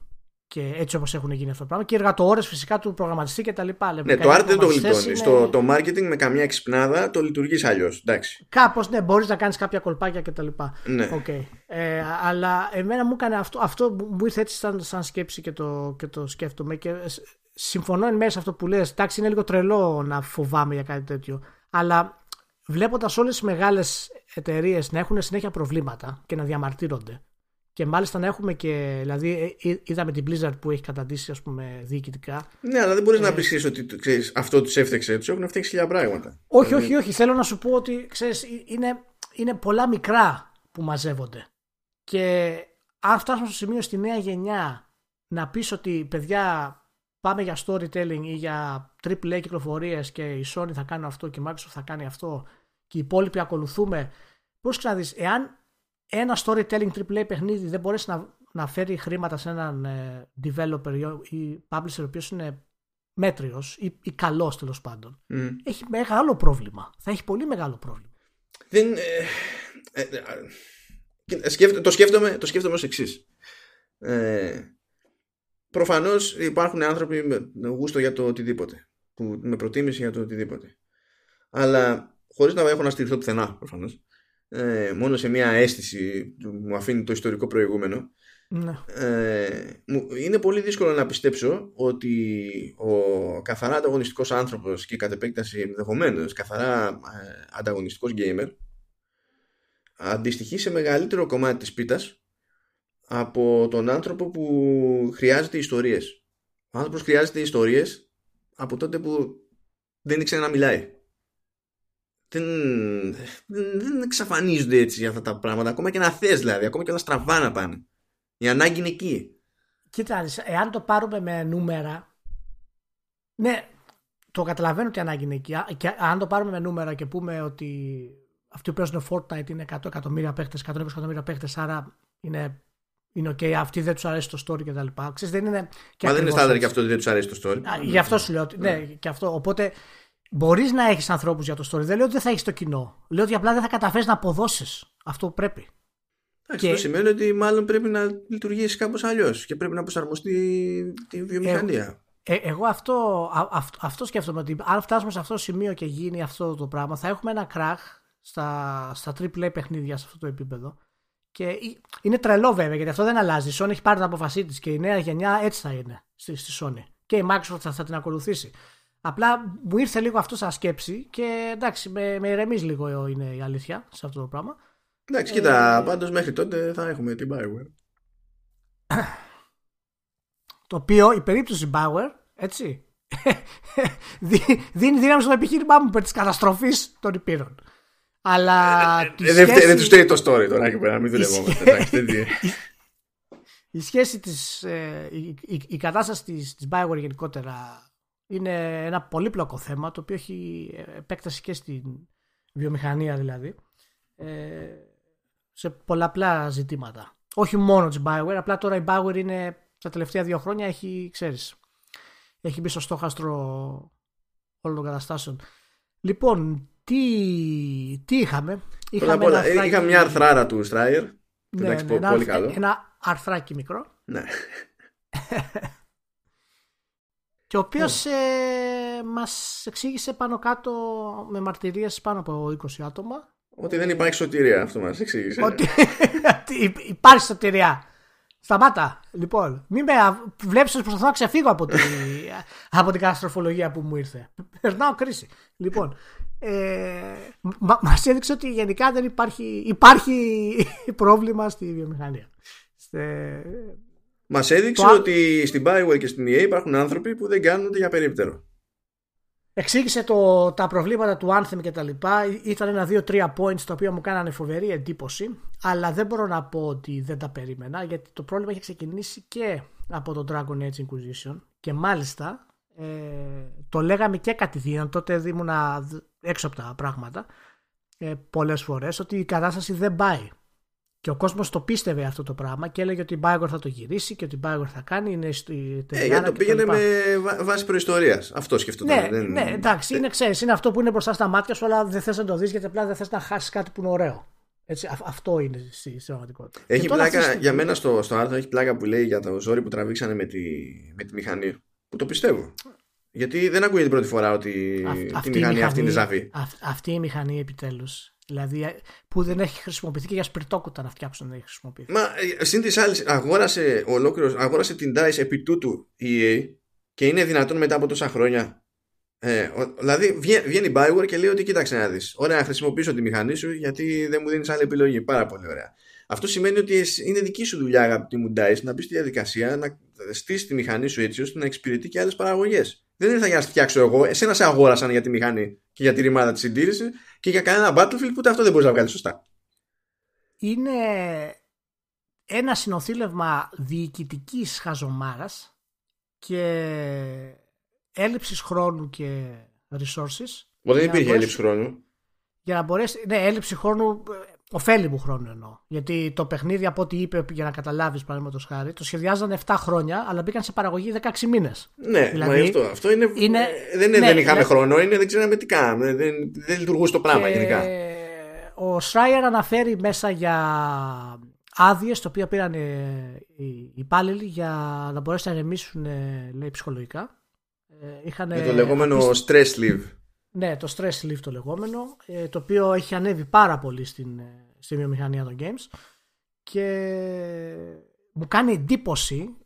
και έτσι όπως έχουν γίνει αυτό το πράγμα. Και οι εργατόρε φυσικά του προγραμματιστή και τα λοιπά. Ναι, το art δεν το γλιτώνει. Είναι... Το, το marketing με καμιά εξυπνάδα το λειτουργείς αλλιώς. Κάπως ναι, μπορείς να κάνεις κάποια κολπάκια και τα λοιπά. Ναι. Okay. Ε, αλλά εμένα μου έκανε αυτό, αυτό μου ήρθε έτσι σαν, σαν σκέψη και το, και το σκέφτομαι. Και συμφωνώ εν μέρει σε αυτό που λες. Εντάξει, είναι λίγο τρελό να φοβάμαι για κάτι τέτοιο. Αλλά βλέποντας όλες τις μεγάλες εταιρείες να έχουν συνέχεια προβλήματα και να διαμαρτύρονται και μάλιστα να έχουμε και. Δηλαδή, ε, ε, είδαμε την Blizzard που έχει καταντήσει, ας πούμε, διοικητικά. Ναι, αλλά δεν μπορείς ε, να πει ότι ξέρεις, αυτό τους έφτιαξε. Τους έχουν φτιάξει χιλιά πράγματα. Όχι, δηλαδή... όχι, όχι. Θέλω να σου πω ότι ξέρεις, είναι, είναι πολλά μικρά που μαζεύονται. Και αν φτάσουμε στο σημείο στη νέα γενιά να πεις ότι παιδιά πάμε για storytelling ή για triple A κυκλοφορίες και η Sony θα κάνει αυτό και η Microsoft θα κάνει αυτό και οι υπόλοιποι ακολουθούμε. Πώς ξαναδείς, εάν ένα storytelling AAA παιχνίδι δεν μπορέσει να, να φέρει χρήματα σε έναν ε, developer ή publisher ο οποίος είναι μέτριος ή, ή καλός τέλος πάντων, έχει μεγάλο πρόβλημα. Θα έχει πολύ μεγάλο πρόβλημα. Δεν, ε, ε, ε το, σκέφτομαι, το σκέφτομαι ως εξής. Ε, προφανώς υπάρχουν άνθρωποι με γούστο για το οτιδήποτε. Που, με προτίμηση για το οτιδήποτε. Αλλά χωρίς να έχω να στηριχθώ πουθενά προφανώς ε, μόνο σε μια αίσθηση μου αφήνει το ιστορικό προηγούμενο Ναι. ε, μου- είναι πολύ δύσκολο να πιστέψω ότι ο καθαρά ανταγωνιστικός άνθρωπος και κατ' επέκταση ενδεχομένως καθαρά ε, ανταγωνιστικός gamer αντιστοιχεί σε μεγαλύτερο κομμάτι της πίτας από τον άνθρωπο που χρειάζεται ιστορίες. Ο άνθρωπος χρειάζεται ιστορίες από τότε που δεν ήξερε να μιλάει. Δεν, δεν, δεν εξαφανίζονται έτσι αυτά τα πράγματα. Ακόμα και να θες δηλαδή. Ακόμα και να στραβά να πάνε. Η ανάγκη είναι εκεί. Κοίτα, εάν το πάρουμε με νούμερα. Ναι, το καταλαβαίνω ότι η ανάγκη είναι εκεί. Α- Και αν το πάρουμε με νούμερα και πούμε ότι αυτοί που παίζουν Fortnite είναι 100 εκατομμύρια παίχτε, 120 εκατομμύρια παίχτε, άρα είναι, είναι OK. Αυτοί δεν τους αρέσει το story κτλ. Ξέρεις, δεν είναι. Και Μα δεν είναι ακριβώς στάνταρ έτσι. και αυτό ότι δεν τους αρέσει το story. Α, Γι' αυτό σου λέω ότι. Ναι, και αυτό. Οπότε μπορείς να έχεις ανθρώπους για το story. Δεν λέω ότι δεν θα έχεις το κοινό. Λέω ότι απλά δεν θα καταφέρεις να αποδώσεις αυτό που πρέπει. Εντάξει, και- Αυτό σημαίνει ότι μάλλον πρέπει να λειτουργήσεις κάπως αλλιώς και πρέπει να προσαρμοστεί τη βιομηχανία. Ε, εγώ αυτό, α, αυτό, αυτό σκέφτομαι ότι αν φτάσουμε σε αυτό το σημείο και γίνει αυτό το πράγμα θα έχουμε ένα κράχ στα, στα AAA παιχνίδια σε αυτό το επίπεδο και ε- είναι τρελό βέβαια γιατί αυτό δεν αλλάζει. Η Sony έχει πάρει την αποφασή της και η νέα γενιά έτσι θα είναι στη, στη Sony. Και η Microsoft θα, θα την ακολουθήσει. Απλά μου ήρθε λίγο αυτό σαν σκέψη και εντάξει, με, με ηρεμείς λίγο είναι η αλήθεια σε αυτό το πράγμα. Εντάξει, Ε, κοίτα, πάντως μέχρι τότε θα έχουμε την Bioware. <clears throat> Το οποίο η περίπτωση Bauer, έτσι, <laughs> δι- δίνει δύναμη στο επιχείρημά μου υπέρ της καταστροφής των υπήρων. Αλλά τη Ε, δεν σχέση- φταίει- δεν τους φταίει το story τώρα εκεί πέρα, μην δουλευόμαστε. εντάξει, δεν- <laughs> η σχέση της, ε, η, η- η κατάσταση της, της Bioware γενικότερα είναι ένα πολύπλοκο θέμα το οποίο έχει επέκταση και στην βιομηχανία δηλαδή ε, σε πολλαπλά ζητήματα. Όχι μόνο της Bioware, απλά τώρα η Bioware είναι τα τελευταία δύο χρόνια έχει, ξέρεις, έχει μπει στο στόχαστρο όλων των καταστάσεων. Λοιπόν, τι, τι είχαμε; Πρώτα απ' ένα όλα, ε, αρθράκι- είχα μια αρθράρα του Στράιερ. ναι, Εντάξει, ναι, πο- ένα, πολύ αρθ- καλό. ένα αρθράκι μικρό. Ναι. <laughs> Και ο οποίος Ναι. ε, μας εξήγησε πάνω κάτω με μαρτυρίες πάνω από 20 άτομα Ότι δεν υπάρχει σωτηρία, αυτό μας εξήγησε. ότι <laughs> ότι υπάρχει σωτηριά. Σταμάτα. Λοιπόν, μην με α- βλέπεις ότι προσπαθώ να ξεφύγω από, τη, <laughs> από την καταστροφολογία που μου ήρθε. Περνάω κρίση. Λοιπόν, ε, μα, μας έδειξε ότι γενικά δεν υπάρχει, υπάρχει <laughs> πρόβλημα στη βιομηχανία. Στε- Μας έδειξε Το- ότι στην Bioware και στην EA υπάρχουν άνθρωποι που δεν κάνουν ούτε για περίπτερο. Εξήγησε το, τα προβλήματα του Anthem και τα λοιπά. Ήταν ένα-δύο-τρία points τα οποία μου κάνανε φοβερή εντύπωση. Αλλά δεν μπορώ να πω ότι δεν τα περίμενα γιατί το πρόβλημα έχει ξεκινήσει και από το Dragon Age Inquisition. Και μάλιστα ε, το λέγαμε και κατηδίαν. Τότε ήμουν έξω από τα πράγματα ε, πολλές φορές ότι η κατάσταση δεν πάει. Και ο κόσμος το πίστευε αυτό το πράγμα και έλεγε ότι η Bioware θα το γυρίσει και ότι η Bioware θα κάνει. Είναι στη Ε, Τεριάνα γιατί το και πήγαινε λοιπά. με βά- βάση προϊστορίας. Αυτό σκεφτόταν. Ναι, δεν- ναι, εντάξει, είναι, ξέρεις, είναι αυτό που είναι μπροστά στα μάτια σου, αλλά δεν θες να το δεις γιατί απλά δεν θες να χάσεις κάτι που είναι ωραίο. Έτσι, α- αυτό είναι στη, στην πραγματικότητα. Έχει Και τώρα αυτή τη πλάκα, στιγμή- για μένα στο, στο άρθρο έχει πλάκα που λέει για το ζόρι που τραβήξανε με τη, με τη μηχανή. Που το πιστεύω. Γιατί δεν ακούγεται την πρώτη φορά ότι αυ- τη μηχανή, αυτή είναι ζαβή. αυ- αυτή η μηχανή επιτέλους. Δηλαδή ε, που δεν έχει χρησιμοποιηθεί και για σπιρτόκουτα να φτιάξουν δεν έχει χρησιμοποιηθεί. Μα ε, συν της άλλης, αγόρασε, ολόκληρος, αγόρασε την DICE επί τούτου η EA και είναι δυνατόν μετά από τόσα χρόνια. Ε, ο- δηλαδή βγαίνει, βγαίνει η Bioware και λέει ότι κοίταξε να δεις Ωραία να χρησιμοποιήσω τη μηχανή σου γιατί δεν μου δίνεις άλλη επιλογή Πάρα πολύ ωραία Αυτό σημαίνει ότι εσύ- είναι δική σου δουλειά αγαπητή μου DICE Να μπεις στη διαδικασία να στήσεις τη μηχανή σου έτσι ώστε να εξυπηρετεί και άλλες παραγωγές Δεν ήρθα για να στη φτιάξω εγώ Εσένα σε αγόρασαν για τη μηχανή και για τη ρημάδα της συντήρησης Και για κανένα Battlefield που ούτε αυτό δεν μπορείς να βγάλεις σωστά Είναι ένα συνοθήλευμα διοικητικής χαζομάρας και έλλειψης χρόνου και resources Μα δεν Για να υπήρχε μπορέσει- έλλειψη χρόνου για να μπορέσει. Ναι, έλλειψη χρόνου, ε, ωφέλιμου χρόνου εννοώ. Γιατί το παιχνίδι, από ό,τι είπε, για να καταλάβεις, παραδείγματος χάρη, το σχεδιάζανε 7 χρόνια, αλλά μπήκαν σε παραγωγή 16 μήνες. Ναι, Δηλαδή, μα γι' αυτό. Αυτό είναι, είναι- ε, δεν είναι ναι, δεν είχαμε ναι. χρόνο, είναι δεν ξέραμε τι κάναμε. Δεν, δεν λειτουργούσε το πράγμα γενικά. Ο Σράιερ αναφέρει μέσα για άδειες, το οποίο πήραν ε, οι υπάλληλοι για να μπορέσουν να ηρεμήσουν, ε, λέει, ψυχολογικά. Ε, είχαν, Με το λεγόμενο απίσ- stress leave. Ναι, το stress lift το λεγόμενο, ε, το οποίο έχει ανέβει πάρα πολύ στην, ε, στη βιομηχανία των games και μου κάνει εντύπωση,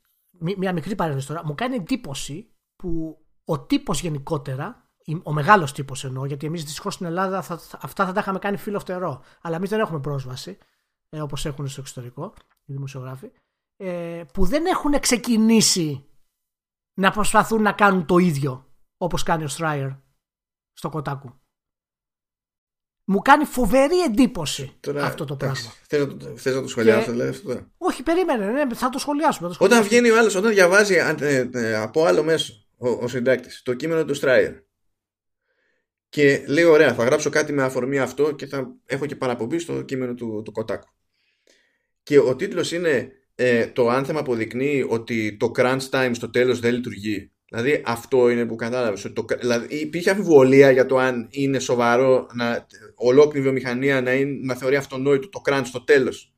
μια μικρή παρένθεση τώρα, μου κάνει εντύπωση που ο τύπος γενικότερα, ο μεγάλος τύπος εννοώ, γιατί εμείς δυστυχώς στην Ελλάδα θα, αυτά θα τα είχαμε κάνει φύλλο φτερό, αλλά εμείς δεν έχουμε πρόσβαση, ε, όπως έχουν στο εξωτερικό οι δημοσιογράφοι, ε, που δεν έχουν ξεκινήσει να προσπαθούν να κάνουν το ίδιο όπως κάνει ο Στράιερ στο Κοτάκου. Μου κάνει φοβερή εντύπωση τώρα, αυτό το πράγμα. Θες να το σχολιάσω, και... αυτό. Όχι, περίμενε, ναι, θα το σχολιάσουμε. Το Όταν βγαίνει ο άλλος, όταν διαβάζει ε, ε, από άλλο μέσο ο, ο συντάκτης το κείμενο του Στράιερ και λέει: Ωραία, θα γράψω κάτι με αφορμή αυτό και θα έχω και παραπομπή στο κείμενο του, του Κοτάκου. Και ο τίτλος είναι ε, Το άνθεμα αποδεικνύει ότι το crunch time στο τέλος δεν λειτουργεί Δηλαδή αυτό είναι που κατάλαβες. Δηλαδή υπήρχε αμφιβολία για το αν είναι σοβαρό να, ολόκληρη βιομηχανία να, είναι, να θεωρεί αυτονόητο το crunch στο τέλος.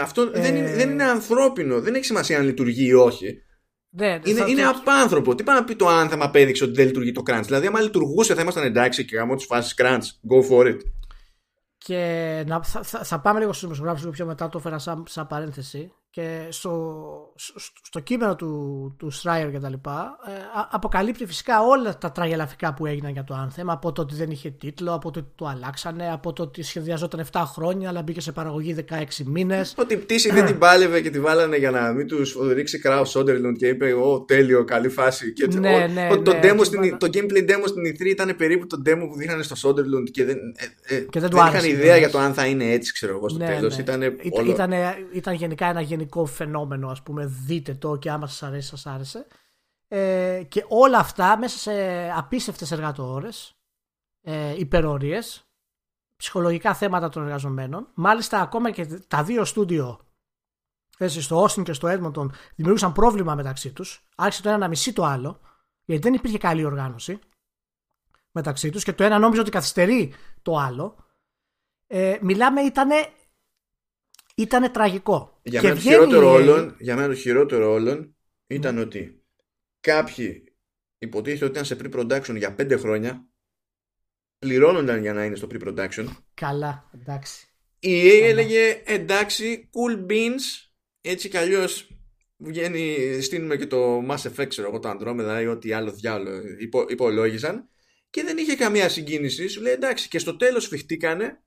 Αυτό δεν, είναι, δεν είναι ανθρώπινο. Δεν έχει σημασία αν λειτουργεί ή όχι. Ναι, είναι, είναι απάνθρωπο. Τι πάει να πει το άνθεμα απέδειξε ότι δεν λειτουργεί το crunch. Δηλαδή, άμα λειτουργούσε θα ήμασταν εντάξει και γάμο τη φάση crunch. Go for it. Και να, θα, θα, θα, πάμε λίγο στους δημοσιογράφους λίγο πιο μετά, το έφερα σαν, σαν παρένθεση και στο, στο, κείμενο του, του Στράιερ και τα λοιπά ε, αποκαλύπτει φυσικά όλα τα τραγελαφικά που έγιναν για το Anthem από το ότι δεν είχε τίτλο, από το ότι το αλλάξανε από το ότι σχεδιαζόταν 7 χρόνια αλλά μπήκε σε παραγωγή 16 μήνες. Ότι η πτήση δεν την πάλευε και τη βάλανε για να μην τους ρίξει Κράου Σόντερλουντ και είπε «Ω τέλειο, καλή φάση» και ναι, ναι, ότι το, ναι, demo στην, το gameplay demo στην E3 ήταν περίπου το demo που δείχνανε στο Σόντερλουντ και δεν, ε, ε, και δεν, δεν είχαν ιδέα για το αν θα είναι έτσι ξέρω εγώ στο ναι, τέλος. ναι. ήταν, ήταν, ήταν γενικά ένα γενικό φαινόμενο ας πούμε δείτε το και άμα σας αρέσει σας άρεσε. Ε, και όλα αυτά μέσα σε απίστευτες εργατόρες ε, υπερορίες ψυχολογικά θέματα των εργαζομένων. Μάλιστα ακόμα και τα δύο στούντιο έτσι, στο Austin και στο Edmonton δημιούργησαν πρόβλημα μεταξύ τους. Άρχισε το ένα να μισεί το άλλο γιατί δεν υπήρχε καλή οργάνωση μεταξύ τους και το ένα νόμιζε ότι καθυστερεί το άλλο. Ε, μιλάμε ήτανε ήταν τραγικό. Για μένα, το χειρότερο όλων, για μένα το χειρότερο όλων ήταν ότι κάποιοι υποτίθεται ότι ήταν σε pre-production για πέντε χρόνια πληρώνονταν για να είναι στο pre-production. Καλά, εντάξει. Η EA έλεγε εντάξει, cool beans, έτσι κι αλλιώς βγαίνει, στείλουμε και το Mass Effect, ξέρω εγώ, το Andromeda ή ό,τι άλλο διάλογο υπο, υπολόγιζαν και δεν είχε καμία συγκίνηση. Σου λέει εντάξει, και στο τέλος φυχτήκανε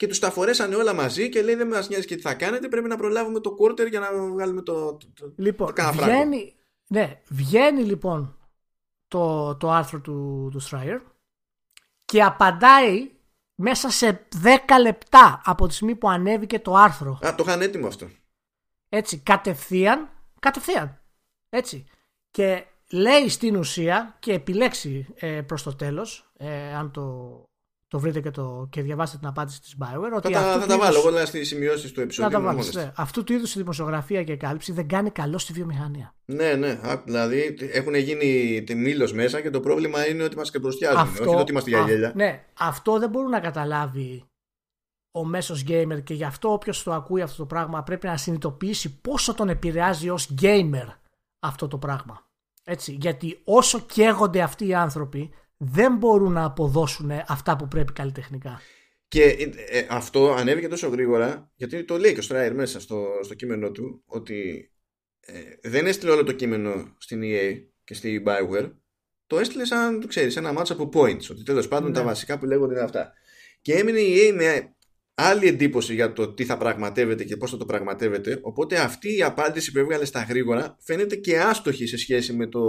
και τους τα φορέσανε όλα μαζί και λέει δεν μας νοιάζει και τι θα κάνετε. Πρέπει να προλάβουμε το quarter για να βγάλουμε το. το λοιπόν, το βγαίνει, ναι, βγαίνει λοιπόν το, το άρθρο του, του Schreier και απαντάει μέσα σε 10 λεπτά από τη στιγμή που ανέβηκε το άρθρο. Α, το είχαν έτοιμο αυτό. Έτσι, κατευθείαν, κατευθείαν. Έτσι. Και λέει στην ουσία και επιλέξει ε, προς το τέλος, ε, αν το το βρείτε και, το, και διαβάστε την απάντηση της Bioware. Ότι θα, θα τα βάλω εγώ στι σημειώσει του επεισόδου. Να τα βάλεις. Ναι. Αυτού του είδους η δημοσιογραφία και η κάλυψη δεν κάνει καλό στη βιομηχανία. Ναι, ναι. Δηλαδή έχουν γίνει μήλο μέσα και το πρόβλημα είναι ότι μας κεμπροστιάζουν. Όχι ότι είμαστε για γέλια. Ναι, αυτό δεν μπορούν να καταλάβει ο μέσος gamer και γι' αυτό όποιος το ακούει αυτό το πράγμα πρέπει να συνειδητοποιήσει πόσο τον επηρεάζει ως gamer αυτό το πράγμα. Έτσι, γιατί όσο καίγονται αυτοί οι άνθρωποι δεν μπορούν να αποδώσουν αυτά που πρέπει καλλιτεχνικά. Και ε, ε, αυτό ανέβηκε τόσο γρήγορα, γιατί το λέει και ο Στράιρ μέσα στο, στο κείμενο του, ότι ε, δεν έστειλε όλο το κείμενο στην EA και στη Bioware, το έστειλε σαν, ξέρεις, ένα μάτσο από points, ότι τέλος πάντων τα ναι. βασικά που λέγονται είναι αυτά. Και έμεινε η EA με άλλη εντύπωση για το τι θα πραγματεύεται και πώς θα το πραγματεύεται, οπότε αυτή η απάντηση που έβγαλε στα γρήγορα φαίνεται και άστοχη σε σχέση με το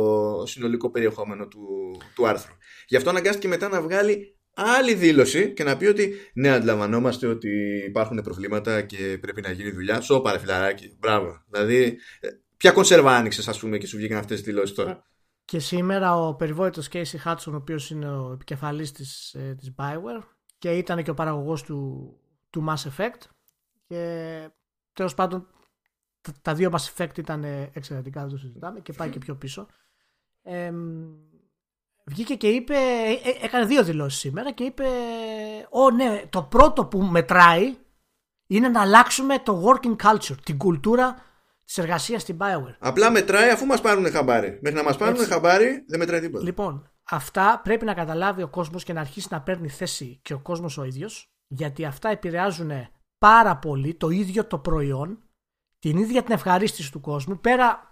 συνολικό περιεχόμενο του, του άρθρου. Γι' αυτό αναγκάστηκε μετά να βγάλει άλλη δήλωση και να πει ότι ναι, αντιλαμβανόμαστε ότι υπάρχουν προβλήματα και πρέπει να γίνει δουλειά. Σώπα, ρε φιλαράκι. Μπράβο. Δηλαδή, ε, ποια κονσέρβα άνοιξες, ας πούμε, και σου βγήκαν αυτές τις δηλώσεις τώρα; Και σήμερα ο περιβόητος Casey Hudson, ο οποίος είναι ο επικεφαλής της ε, της Bioware και ήταν και ο παραγωγός του, του Mass Effect. Και τέλος πάντων, τα, δύο Mass Effect ήταν εξαιρετικά, δεν το συζητάμε και πάει και πιο πίσω. Ε, βγήκε και είπε, ε, ε, έκανε δύο δηλώσεις σήμερα και είπε «Ω ναι, το πρώτο που μετράει είναι να αλλάξουμε το working culture, την κουλτούρα της εργασίας στην Bioware». Απλά μετράει αφού μας πάρουν χαμπάρι. Μέχρι να μας πάρουν Έτσι. χαμπάρι δεν μετράει τίποτα. Λοιπόν, αυτά πρέπει να καταλάβει ο κόσμος και να αρχίσει να παίρνει θέση και ο κόσμος ο ίδιος γιατί αυτά επηρεάζουν πάρα πολύ το ίδιο το προϊόν την ίδια την ευχαρίστηση του κόσμου πέρα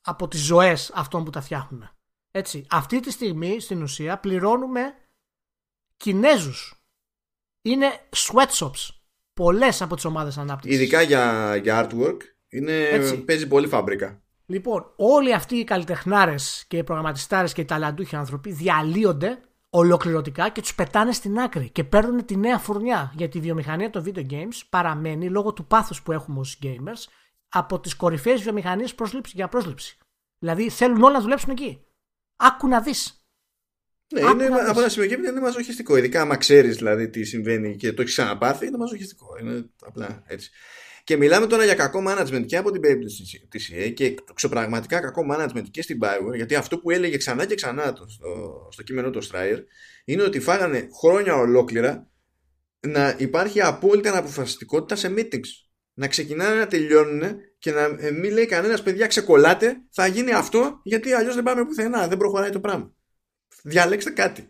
από τις ζωές αυτών που τα φτιάχνουν. Έτσι, αυτή τη στιγμή στην ουσία πληρώνουμε Κινέζους. Είναι sweatshops. Πολλές από τις ομάδες ανάπτυξης. Ειδικά για, για artwork είναι, παίζει πολύ φάμπρικα. Λοιπόν, όλοι αυτοί οι καλλιτεχνάρες και οι προγραμματιστάρες και οι ταλαντούχοι άνθρωποι διαλύονται ολοκληρωτικά και τους πετάνε στην άκρη και παίρνουν τη νέα φουρνιά. Γιατί η βιομηχανία των video games παραμένει λόγω του πάθους που έχουμε ως gamers από τις κορυφαίες βιομηχανίες για πρόσληψη. Δηλαδή θέλουν όλα να δουλέψουν εκεί. Άκου να δεις. Ναι, είναι, από ένα σημείο και είναι μαζοχιστικό. Ειδικά άμα ξέρεις δηλαδή τι συμβαίνει και το έχεις ξαναπάθει, είναι μαζοχιστικό. Είναι απλά έτσι. Και μιλάμε τώρα για κακό management και από την περίπτωση τη EA και ξεπραγματικά κακό management και στην Bioware, γιατί αυτό που έλεγε ξανά και ξανά το, στο, στο κείμενο του Stryer είναι ότι φάγανε χρόνια ολόκληρα να υπάρχει απόλυτη αναποφασιστικότητα σε meetings. Να ξεκινάνε να τελειώνουν και να ε, μην λέει κανένας παιδιά ξεκολλάτε, θα γίνει αυτό γιατί αλλιώς δεν πάμε πουθενά, δεν προχωράει το πράγμα. Διαλέξτε κάτι.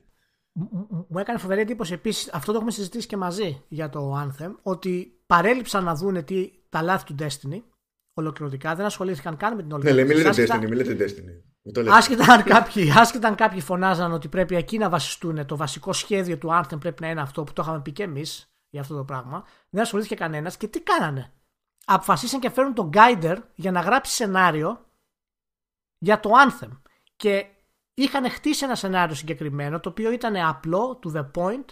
Μου έκανε φοβερή εντύπωση επίσης, αυτό το έχουμε συζητήσει και μαζί για το Anthem, ότι παρέλειψαν να δούνε τι, τα λάθη του Destiny ολοκληρωτικά, δεν ασχολήθηκαν καν με την ολοκληρωτική. Ναι, λέτε Destiny, μιλάτε Destiny. Άσχετα αν, κάποιοι, άσχετα αν κάποιοι φωνάζαν ότι πρέπει εκεί να βασιστούν, το βασικό σχέδιο του Anthem πρέπει να είναι αυτό που το είχαμε πει και εμείς για αυτό το πράγμα, δεν ασχολήθηκε κανένας και τι κάνανε; Αποφασίσαν και φέρουν τον Guider για να γράψει σενάριο για το Anthem. Και είχαν χτίσει ένα σενάριο συγκεκριμένο το οποίο ήταν απλό, to the point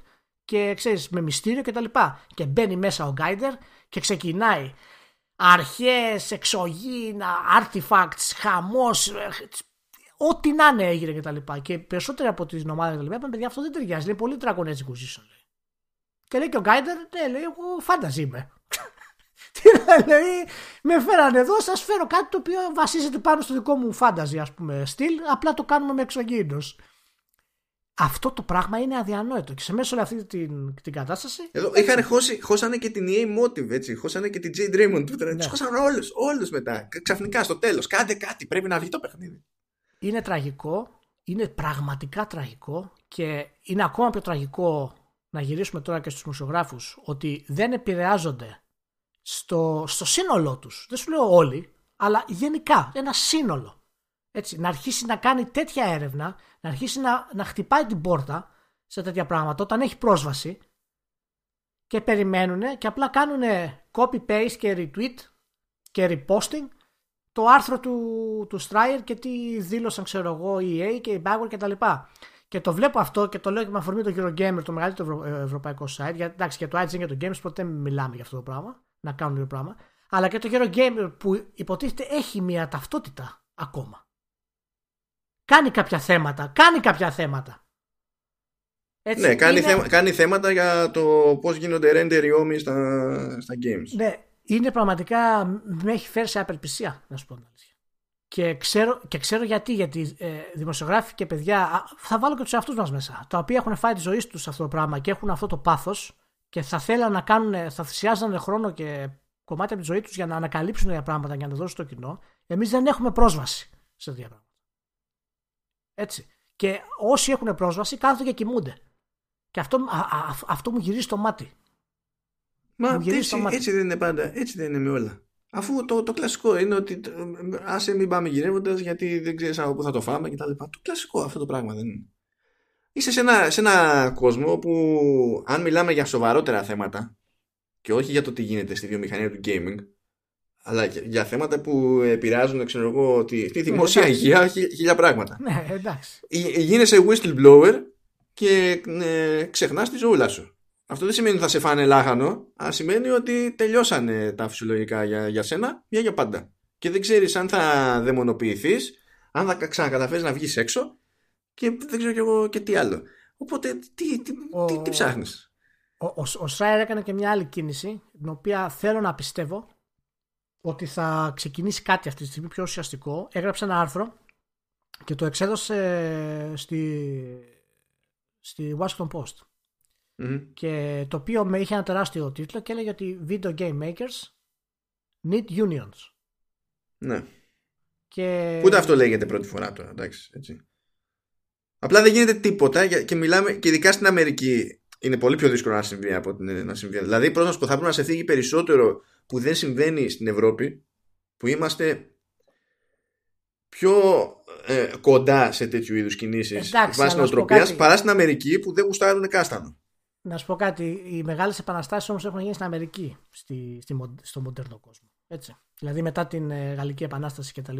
και ξέρεις με μυστήριο κτλ. Και, και μπαίνει μέσα ο Guider και ξεκινάει αρχές, εξωγήινα, artifacts, χαμός, ό,τι να είναι έγινε κτλ. Και, και περισσότεροι από τις ομάδες κτλ. είπαν παιδιά αυτό δεν ταιριάζει, είναι πολύ Dragon Age Inquisition. Και λέει και ο Guider, ναι λέει εγώ φάνταζι είμαι. <laughs> Τι να λέει, με φέρανε εδώ, σας φέρω κάτι το οποίο βασίζεται πάνω στο δικό μου φάνταζι, ας πούμε, στυλ. Απλά το κάνουμε με εξωγήινος. Αυτό το πράγμα είναι αδιανόητο. Και σε μέσω αυτή την, την κατάσταση. Εδώ είχαν χώσει, χώσανε και την EA Motive, έτσι. Χώσανε και την J. Draymond. Ναι. Τους χώσανε όλους, όλους μετά. Ξαφνικά στο τέλος. Κάντε κάτι, πρέπει να βγει το παιχνίδι. Είναι τραγικό. Είναι πραγματικά τραγικό. Και είναι ακόμα πιο τραγικό να γυρίσουμε τώρα και στους μουσιογράφους ότι δεν επηρεάζονται στο, στο σύνολό τους. Δεν σου λέω όλοι, αλλά γενικά ένα σύνολο. Έτσι, να αρχίσει να κάνει τέτοια έρευνα, να αρχίσει να, να χτυπάει την πόρτα σε τέτοια πράγματα όταν έχει πρόσβαση και περιμένουν και απλά κάνουν copy-paste και retweet και reposting το άρθρο του, του Stryer και τι δήλωσαν ξέρω εγώ η EA και η Backward και τα λοιπά. Και το βλέπω αυτό και το λέω και με αφορμή το Eurogamer, το μεγαλύτερο ευρωπαϊκό site. Γιατί εντάξει, και το IGN και το Games ποτέ μιλάμε για αυτό το πράγμα να κάνουν το πράγμα. Αλλά και το Hero Gamer που υποτίθεται έχει μια ταυτότητα ακόμα. Κάνει κάποια θέματα. Κάνει κάποια θέματα. Έτσι, ναι, κάνει, είναι... κάνει θέματα για το πώς γίνονται render οι όμοι στα, στα games. Ναι, είναι πραγματικά. Με έχει φέρει σε απελπισία, να σου πω την αλήθεια. Και ξέρω, και ξέρω γιατί, γιατί ε, δημοσιογράφοι και παιδιά, θα βάλω και τους εαυτούς μας μέσα, τα οποία έχουν φάει τη ζωή τους σε αυτό το πράγμα και έχουν αυτό το πάθος και θα θέλαν να κάνουν, θα θυσιάζανε χρόνο και κομμάτια από τη ζωή τους για να ανακαλύψουν για πράγματα και να τα δώσουν στο κοινό, εμείς δεν έχουμε πρόσβαση σε τέτοια πράγματα. Έτσι. Και όσοι έχουν πρόσβαση κάθονται και κοιμούνται. Και αυτό, α, α, αυτό μου γυρίζει το μάτι. Μα έτσι, μάτι. έτσι δεν είναι πάντα. Έτσι δεν είναι με όλα. Αφού το, το κλασικό είναι ότι άσε μην πάμε γυρεύοντας γιατί δεν ξέρεις από πού θα το φάμε κτλ. Το κλασικό αυτό το πράγμα δεν είναι είσαι σε ένα, σε ένα κόσμο που αν μιλάμε για σοβαρότερα θέματα και όχι για το τι γίνεται στη βιομηχανία του gaming αλλά για θέματα που επηρεάζουν ξέρω εγώ, τη, τη δημόσια υγεία χίλια πράγματα. Ναι, εντάξει. Γίνεσαι whistleblower και ε, ξεχνάς τη ζωούλα σου. Αυτό δεν σημαίνει ότι θα σε φάνε λάχανο, αλλά σημαίνει ότι τελειώσανε τα φυσιολογικά για, για σένα για για πάντα. Και δεν ξέρεις αν θα δαιμονοποιηθείς, αν θα ξανακαταφέρεις να βγεις έξω και δεν ξέρω κι εγώ και τι άλλο. Οπότε τι, τι, ο, τι, τι ψάχνεις; Ο, ο, ο Σράιερ έκανε και μια άλλη κίνηση, την οποία θέλω να πιστεύω ότι θα ξεκινήσει κάτι αυτή τη στιγμή πιο ουσιαστικό. Έγραψε ένα άρθρο και το εξέδωσε στη, στη Washington Post. Και το οποίο με είχε ένα τεράστιο τίτλο και έλεγε ότι video game makers need unions. Ναι. Και... Ούτε αυτό λέγεται πρώτη φορά τώρα, εντάξει. Έτσι. Απλά δεν γίνεται τίποτα και μιλάμε και ειδικά στην Αμερική είναι πολύ πιο δύσκολο να συμβεί από την, να συμβεί. Δηλαδή, πρώτα θα πρέπει να σε φύγει περισσότερο που δεν συμβαίνει στην Ευρώπη, που είμαστε πιο ε, κοντά σε τέτοιου είδους κινήσεις βάσει νοοτροπίας παρά στην Αμερική που δεν γουστάρουν κάστανο. Να σου πω κάτι. Οι μεγάλες επαναστάσεις όμως έχουν γίνει στην Αμερική, στη, στη, στο μοντέρνο κόσμο. Έτσι. Δηλαδή μετά την ε, Γαλλική Επανάσταση κτλ.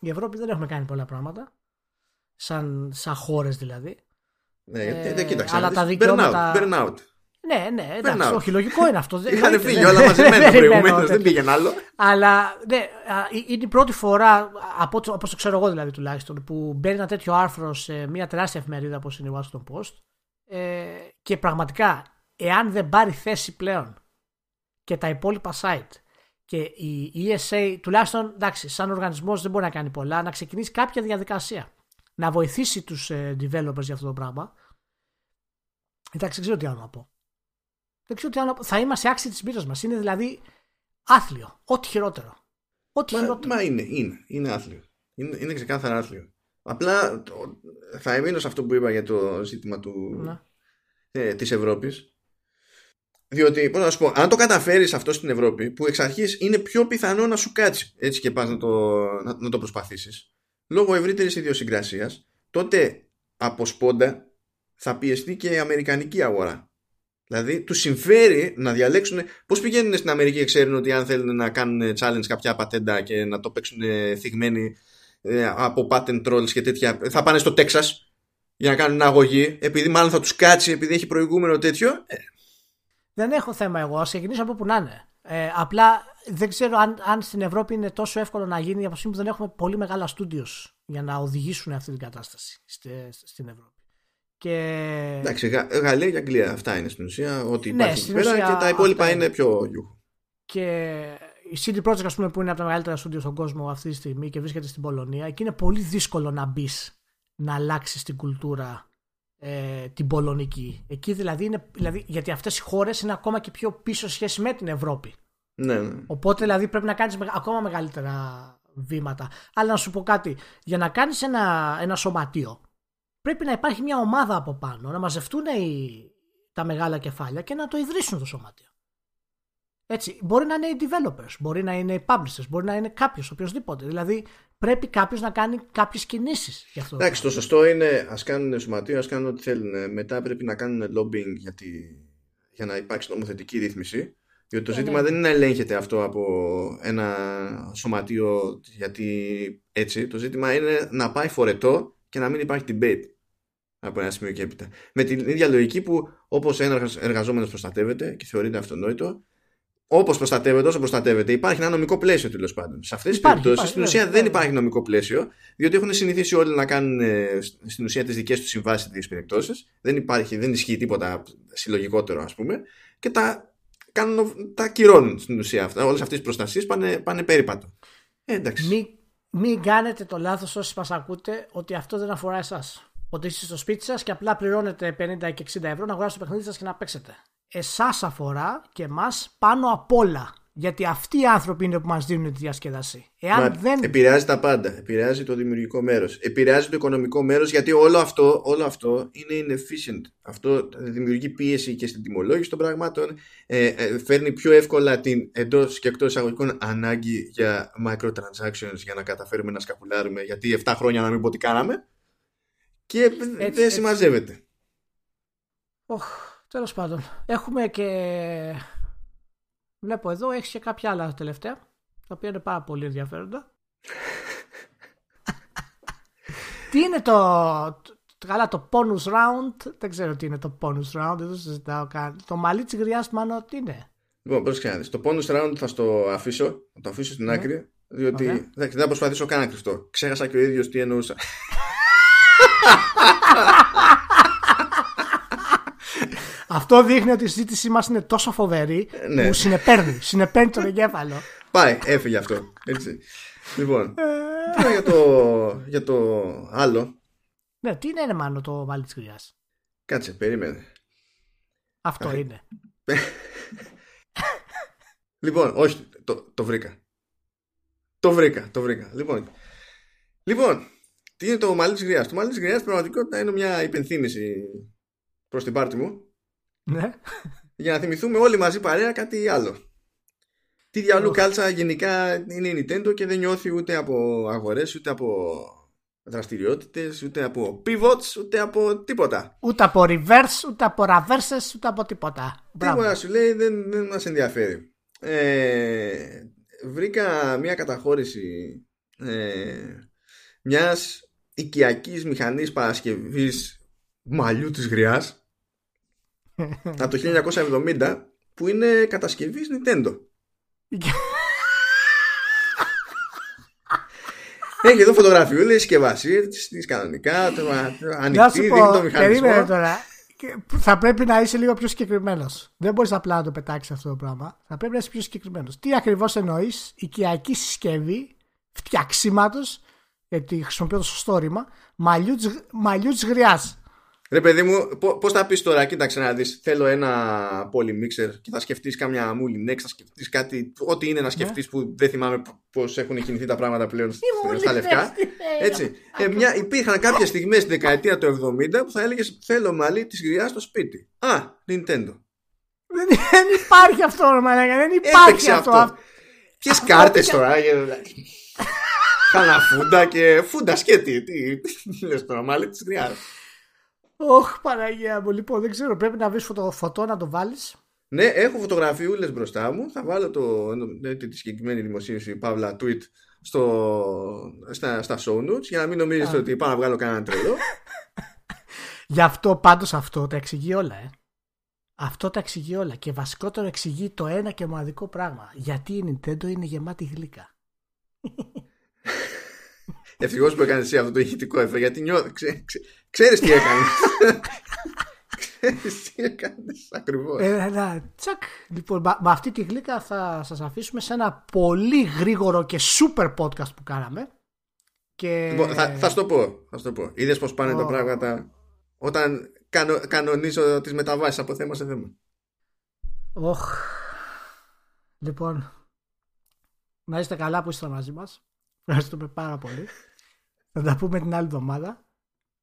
Η Ευρώπη δεν έχουμε κάνει πολλά πράγματα. Σαν, σαν χώρες δηλαδή. Ναι, ε, δεν κοίταξε. Αλλά τα δικαιώματα. Burn out. Ναι, ναι, εντάξει, όχι, λογικό είναι αυτό. Είχαν φύγει όλα μαζεμένα προηγουμένω, δεν πήγαινε άλλο. Αλλά ναι, είναι η πρώτη φορά, από όπως το ξέρω εγώ δηλαδή τουλάχιστον, που μπαίνει ένα τέτοιο άρθρο σε μια τεράστια εφημερίδα όπως είναι η Washington Post ε, και πραγματικά, εάν δεν πάρει θέση πλέον και τα υπόλοιπα site και η ESA, τουλάχιστον εντάξει, σαν οργανισμός δεν μπορεί να κάνει πολλά, να ξεκινήσει κάποια διαδικασία. Να βοηθήσει τους ε, developers για αυτό το πράγμα. Εντάξει, δεν ξέρω τι άλλο να πω. Δεν ξέρω τι άλλο να πω. Θα είμαστε άξιοι της πείρα μας. Είναι δηλαδή άθλιο. Ό,τι χειρότερο. Ό,τι μα, χειρότερο. Μα είναι, είναι, είναι άθλιο. Είναι, είναι ξεκάθαρα άθλιο. Απλά το, θα εμείνω σε αυτό που είπα για το ζήτημα του, ναι. ε, της Ευρώπης διότι, πώς να σου πω, αν το καταφέρεις αυτό στην Ευρώπη, που εξ αρχής είναι πιο πιθανό να σου κάτσει έτσι και πας να το, να, να το προσπαθήσεις, λόγω ευρύτερης ιδιοσυγκρασίας, τότε από σπόντα θα πιεστεί και η αμερικανική αγορά. Δηλαδή, του συμφέρει να διαλέξουν. Πώς πηγαίνουν στην Αμερική και ξέρουν ότι αν θέλουν να κάνουν challenge κάποια πατέντα και να το παίξουν θυγμένοι ε, από patent trolls και τέτοια, θα πάνε στο Τέξας για να κάνουν αγωγή, επειδή μάλλον θα τους κάτσει, επειδή έχει προηγούμενο τέτοιο. Ε, δεν έχω θέμα εγώ. Α ξεκινήσω από που να είναι. Ε, απλά δεν ξέρω αν, αν στην Ευρώπη είναι τόσο εύκολο να γίνει από στιγμή που δεν έχουμε πολύ μεγάλα στούντιο για να οδηγήσουν αυτή την κατάσταση στην Ευρώπη. Και... Εντάξει, Γα, Γαλλία και Αγγλία αυτά είναι στην ουσία. Ό,τι ναι, υπάρχει πέρα ουσία, και τα υπόλοιπα είναι πιο γιου. Και η CD Projekt, ας πούμε, που είναι από τα μεγαλύτερα στούντιο στον κόσμο αυτή τη στιγμή και βρίσκεται στην Πολωνία, εκεί είναι πολύ δύσκολο να μπεις να αλλάξεις την κουλτούρα ε, την πολωνική. Εκεί δηλαδή είναι. Δηλαδή, γιατί αυτές οι χώρες είναι ακόμα και πιο πίσω σχέση με την Ευρώπη. Ναι, ναι. Οπότε δηλαδή πρέπει να κάνεις ακόμα μεγαλύτερα βήματα. Αλλά να σου πω κάτι. Για να κάνεις ένα, ένα σωματείο, πρέπει να υπάρχει μια ομάδα από πάνω, να μαζευτούν οι, τα μεγάλα κεφάλια και να το ιδρύσουν το σωματείο. Έτσι, μπορεί να είναι οι developers, μπορεί να είναι οι publishers, μπορεί να είναι κάποιος, οποιοδήποτε. Δηλαδή, πρέπει κάποιος να κάνει κάποιες κινήσεις γι' αυτό. Εντάξει, το σωστό είναι ας κάνουν σωματείο, ας κάνουν ό,τι θέλουν. Μετά πρέπει να κάνουν lobbying για, τη... για να υπάρξει νομοθετική ρύθμιση. Διότι το ε, ζήτημα ναι. δεν είναι να ελέγχεται αυτό από ένα σωματείο γιατί έτσι. Το ζήτημα είναι να πάει φορετό και να μην υπάρχει debate από ένα σημείο και έπειτα. Με την ίδια λογική που όπως ένα εργαζόμενος προστατεύεται και θεωρείται αυτονόητο, όπως προστατεύεται, όσο προστατεύεται, υπάρχει ένα νομικό πλαίσιο τέλος πάντων. Σε αυτές τις περιπτώσεις στην ουσία δεν υπάρχει νομικό πλαίσιο, διότι έχουν συνηθίσει όλοι να κάνουν ε, στην ουσία τις δικές τους συμβάσεις σε τέτοιες περιπτώσεις. Δεν, υπάρχει, δεν ισχύει τίποτα συλλογικότερο, ας πούμε, και τα, κάνουν, τα κυρώνουν στην ουσία αυτά. Όλες αυτές τις προστασίες πάνε, πάνε περίπατο. Ε, εντάξει. Μην, μην κάνετε το λάθος όσοι μας ακούτε ότι αυτό δεν αφορά εσάς. Ότι είστε στο σπίτι σας και απλά πληρώνετε 50 και 60 ευρώ να αγοράσετε το παιχνίδι σας και να παίξετε εσάς αφορά και εμάς πάνω απ' όλα. Γιατί αυτοί οι άνθρωποι είναι που μας δίνουν τη διασκεδασία. Εάν Μα, δεν... Επηρεάζει τα πάντα. Επηρεάζει το δημιουργικό μέρος. Επηρεάζει το οικονομικό μέρος γιατί όλο αυτό, όλο αυτό είναι inefficient. Αυτό δημιουργεί πίεση και στην τιμολόγηση των πραγμάτων. Ε, ε, φέρνει πιο εύκολα την εντός και εκτός εισαγωγικών ανάγκη για microtransactions για να καταφέρουμε να σκαπουλάρουμε γιατί 7 χρόνια να μην πω τι κάναμε. Και έτσι, δεν συμμαζεύεται. Τέλος πάντων. Έχουμε και. Βλέπω εδώ, έχεις και κάποια άλλα τελευταία. Τα οποία είναι πάρα πολύ ενδιαφέροντα. <laughs> τι είναι το. Καλά, το bonus round. Δεν ξέρω τι είναι το bonus round. Δεν το συζητάω καν. Το μαλλί της γριάς, μάλλον τι είναι; Λοιπόν, πρόσεχε Το bonus round θα στο αφήσω. Θα το αφήσω στην ναι. άκρη. Διότι okay. δεν θα προσπαθήσω καν να κρυφτώ. Ξέχασα και ο ίδιος τι εννοούσα. <laughs> Αυτό δείχνει ότι η συζήτησή μας είναι τόσο φοβερή ε, ναι. που συνεπέρνει, συνεπέρνει τον εγκέφαλο. Πάει, έφυγε αυτό. Έτσι. Λοιπόν, τώρα για το, για το άλλο. Ναι, τι είναι μάλλον το μάλι της γριάς; Κάτσε, περίμενε. Αυτό είναι. λοιπόν, όχι, το, το βρήκα. Το βρήκα, το βρήκα. Λοιπόν, λοιπόν Τι είναι το μαλλί της γριάς; Το μαλλί της γριάς πραγματικότητα είναι μια υπενθύμηση προς την πάρτη μου. Ναι. Για να θυμηθούμε όλοι μαζί παρέα κάτι άλλο. Τι διαλού κάλτσα γενικά είναι η Nintendo και δεν νιώθει ούτε από αγορές, ούτε από δραστηριότητες, ούτε από pivots, ούτε από τίποτα. Ούτε από reverse, ούτε από reverses, ούτε από τίποτα. Τίποτα σου λέει δεν, δεν μας ενδιαφέρει. Ε, βρήκα μια καταχώρηση ε, μιας οικιακής μηχανής παρασκευής μαλλιού της γριάς <laughs> από το 1970 που είναι κατασκευής Nintendo. <laughs> Έχει εδώ φωτογραφιούλες, συσκευασίε τη κανονικά, το, ανοιχτή, δείχνει το μηχανισμό. τώρα. Θα πρέπει να είσαι λίγο πιο συγκεκριμένος. Δεν μπορείς απλά να το πετάξεις αυτό το πράγμα. Θα πρέπει να είσαι πιο συγκεκριμένος. Τι ακριβώς εννοείς, οικιακή συσκευή φτιαξίματο, γιατί χρησιμοποιώ το σωστό ρήμα, μαλλιού τη γριάς. Ρε παιδί μου, πώς θα πεις τώρα, κοίταξε να δεις. Θέλω ένα polymixer και θα σκεφτείς κάμια next, θα σκεφτείς κάτι, ό,τι είναι να σκεφτείς ναι. που δεν θυμάμαι πώς έχουν κινηθεί τα πράγματα πλέον στα λευκά. Έτσι. Ε, μια, υπήρχαν κάποιες στιγμές στη δεκαετία του 70 που θα έλεγες Θέλω μαλλί της γριάς στο σπίτι. Α, Nintendo. Δεν υπάρχει αυτό, Ρωμανέκα, δεν υπάρχει αυτό. αυτό. Ποιες κάρτες τώρα. Χαναφούντα και φούντα σκέτη. Τι λες τώρα, μαλλί της γριάς. Όχ, Παναγία μου. Λοιπόν, δεν ξέρω, πρέπει να βρεις φωτο, φωτό να το βάλεις. Ναι, έχω φωτογραφιούλες μπροστά μου. Θα βάλω το, ναι, τη συγκεκριμένη δημοσίευση, παύλα tweet, στο, στα, στα show notes για να μην νομίζετε ότι πάω να βγάλω κανένα τρελό. <laughs> Γι' αυτό πάντως αυτό τα εξηγεί όλα, ε. Αυτό τα εξηγεί όλα. Και βασικότερο εξηγεί το ένα και μοναδικό πράγμα. Γιατί η Nintendo είναι γεμάτη γλύκα. <laughs> Ευτυχώς που έκανες εσύ αυτό το ηχητικό εφέ, γιατί νιώθω. Ξέ, ξέ, Ξέρεις τι έκανες. Ξέρεις τι έκανες ακριβώς. Ε, ναι, τσακ. Λοιπόν, με αυτή τη γλύκα θα σας αφήσουμε σε ένα πολύ γρήγορο και super podcast που κάναμε. Και... Λοιπόν, θα, θα σου το πω. Θα το πω. Είδες πώς πάνε oh. τα πράγματα όταν κανο, κανονίζω τις μεταβάσεις από θέμα σε θέμα. Οχ. Λοιπόν, να είστε καλά που είστε μαζί μας. Ευχαριστούμε πάρα πολύ. Θα τα πούμε την άλλη εβδομάδα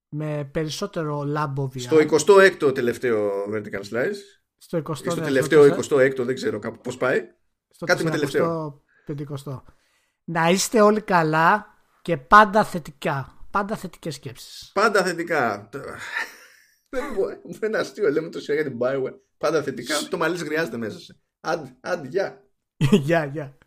με περισσότερο λάμπο VR. Στο 26ο τελευταίο Vertical Slice. Στο 20 Στο τελευταίο 26ο, δεν ξέρω κάπου πώς πάει. Στο Κάτι με τελευταίο. 50. Να είστε όλοι καλά και πάντα θετικά. Πάντα θετικές σκέψεις. Πάντα θετικά. Μου είναι αστείο, λέμε το για την Bioware. Πάντα θετικά. Το μαλλί χρειάζεται μέσα σε. Άντε, άντε, γεια. <laughs> Γεια, γεια.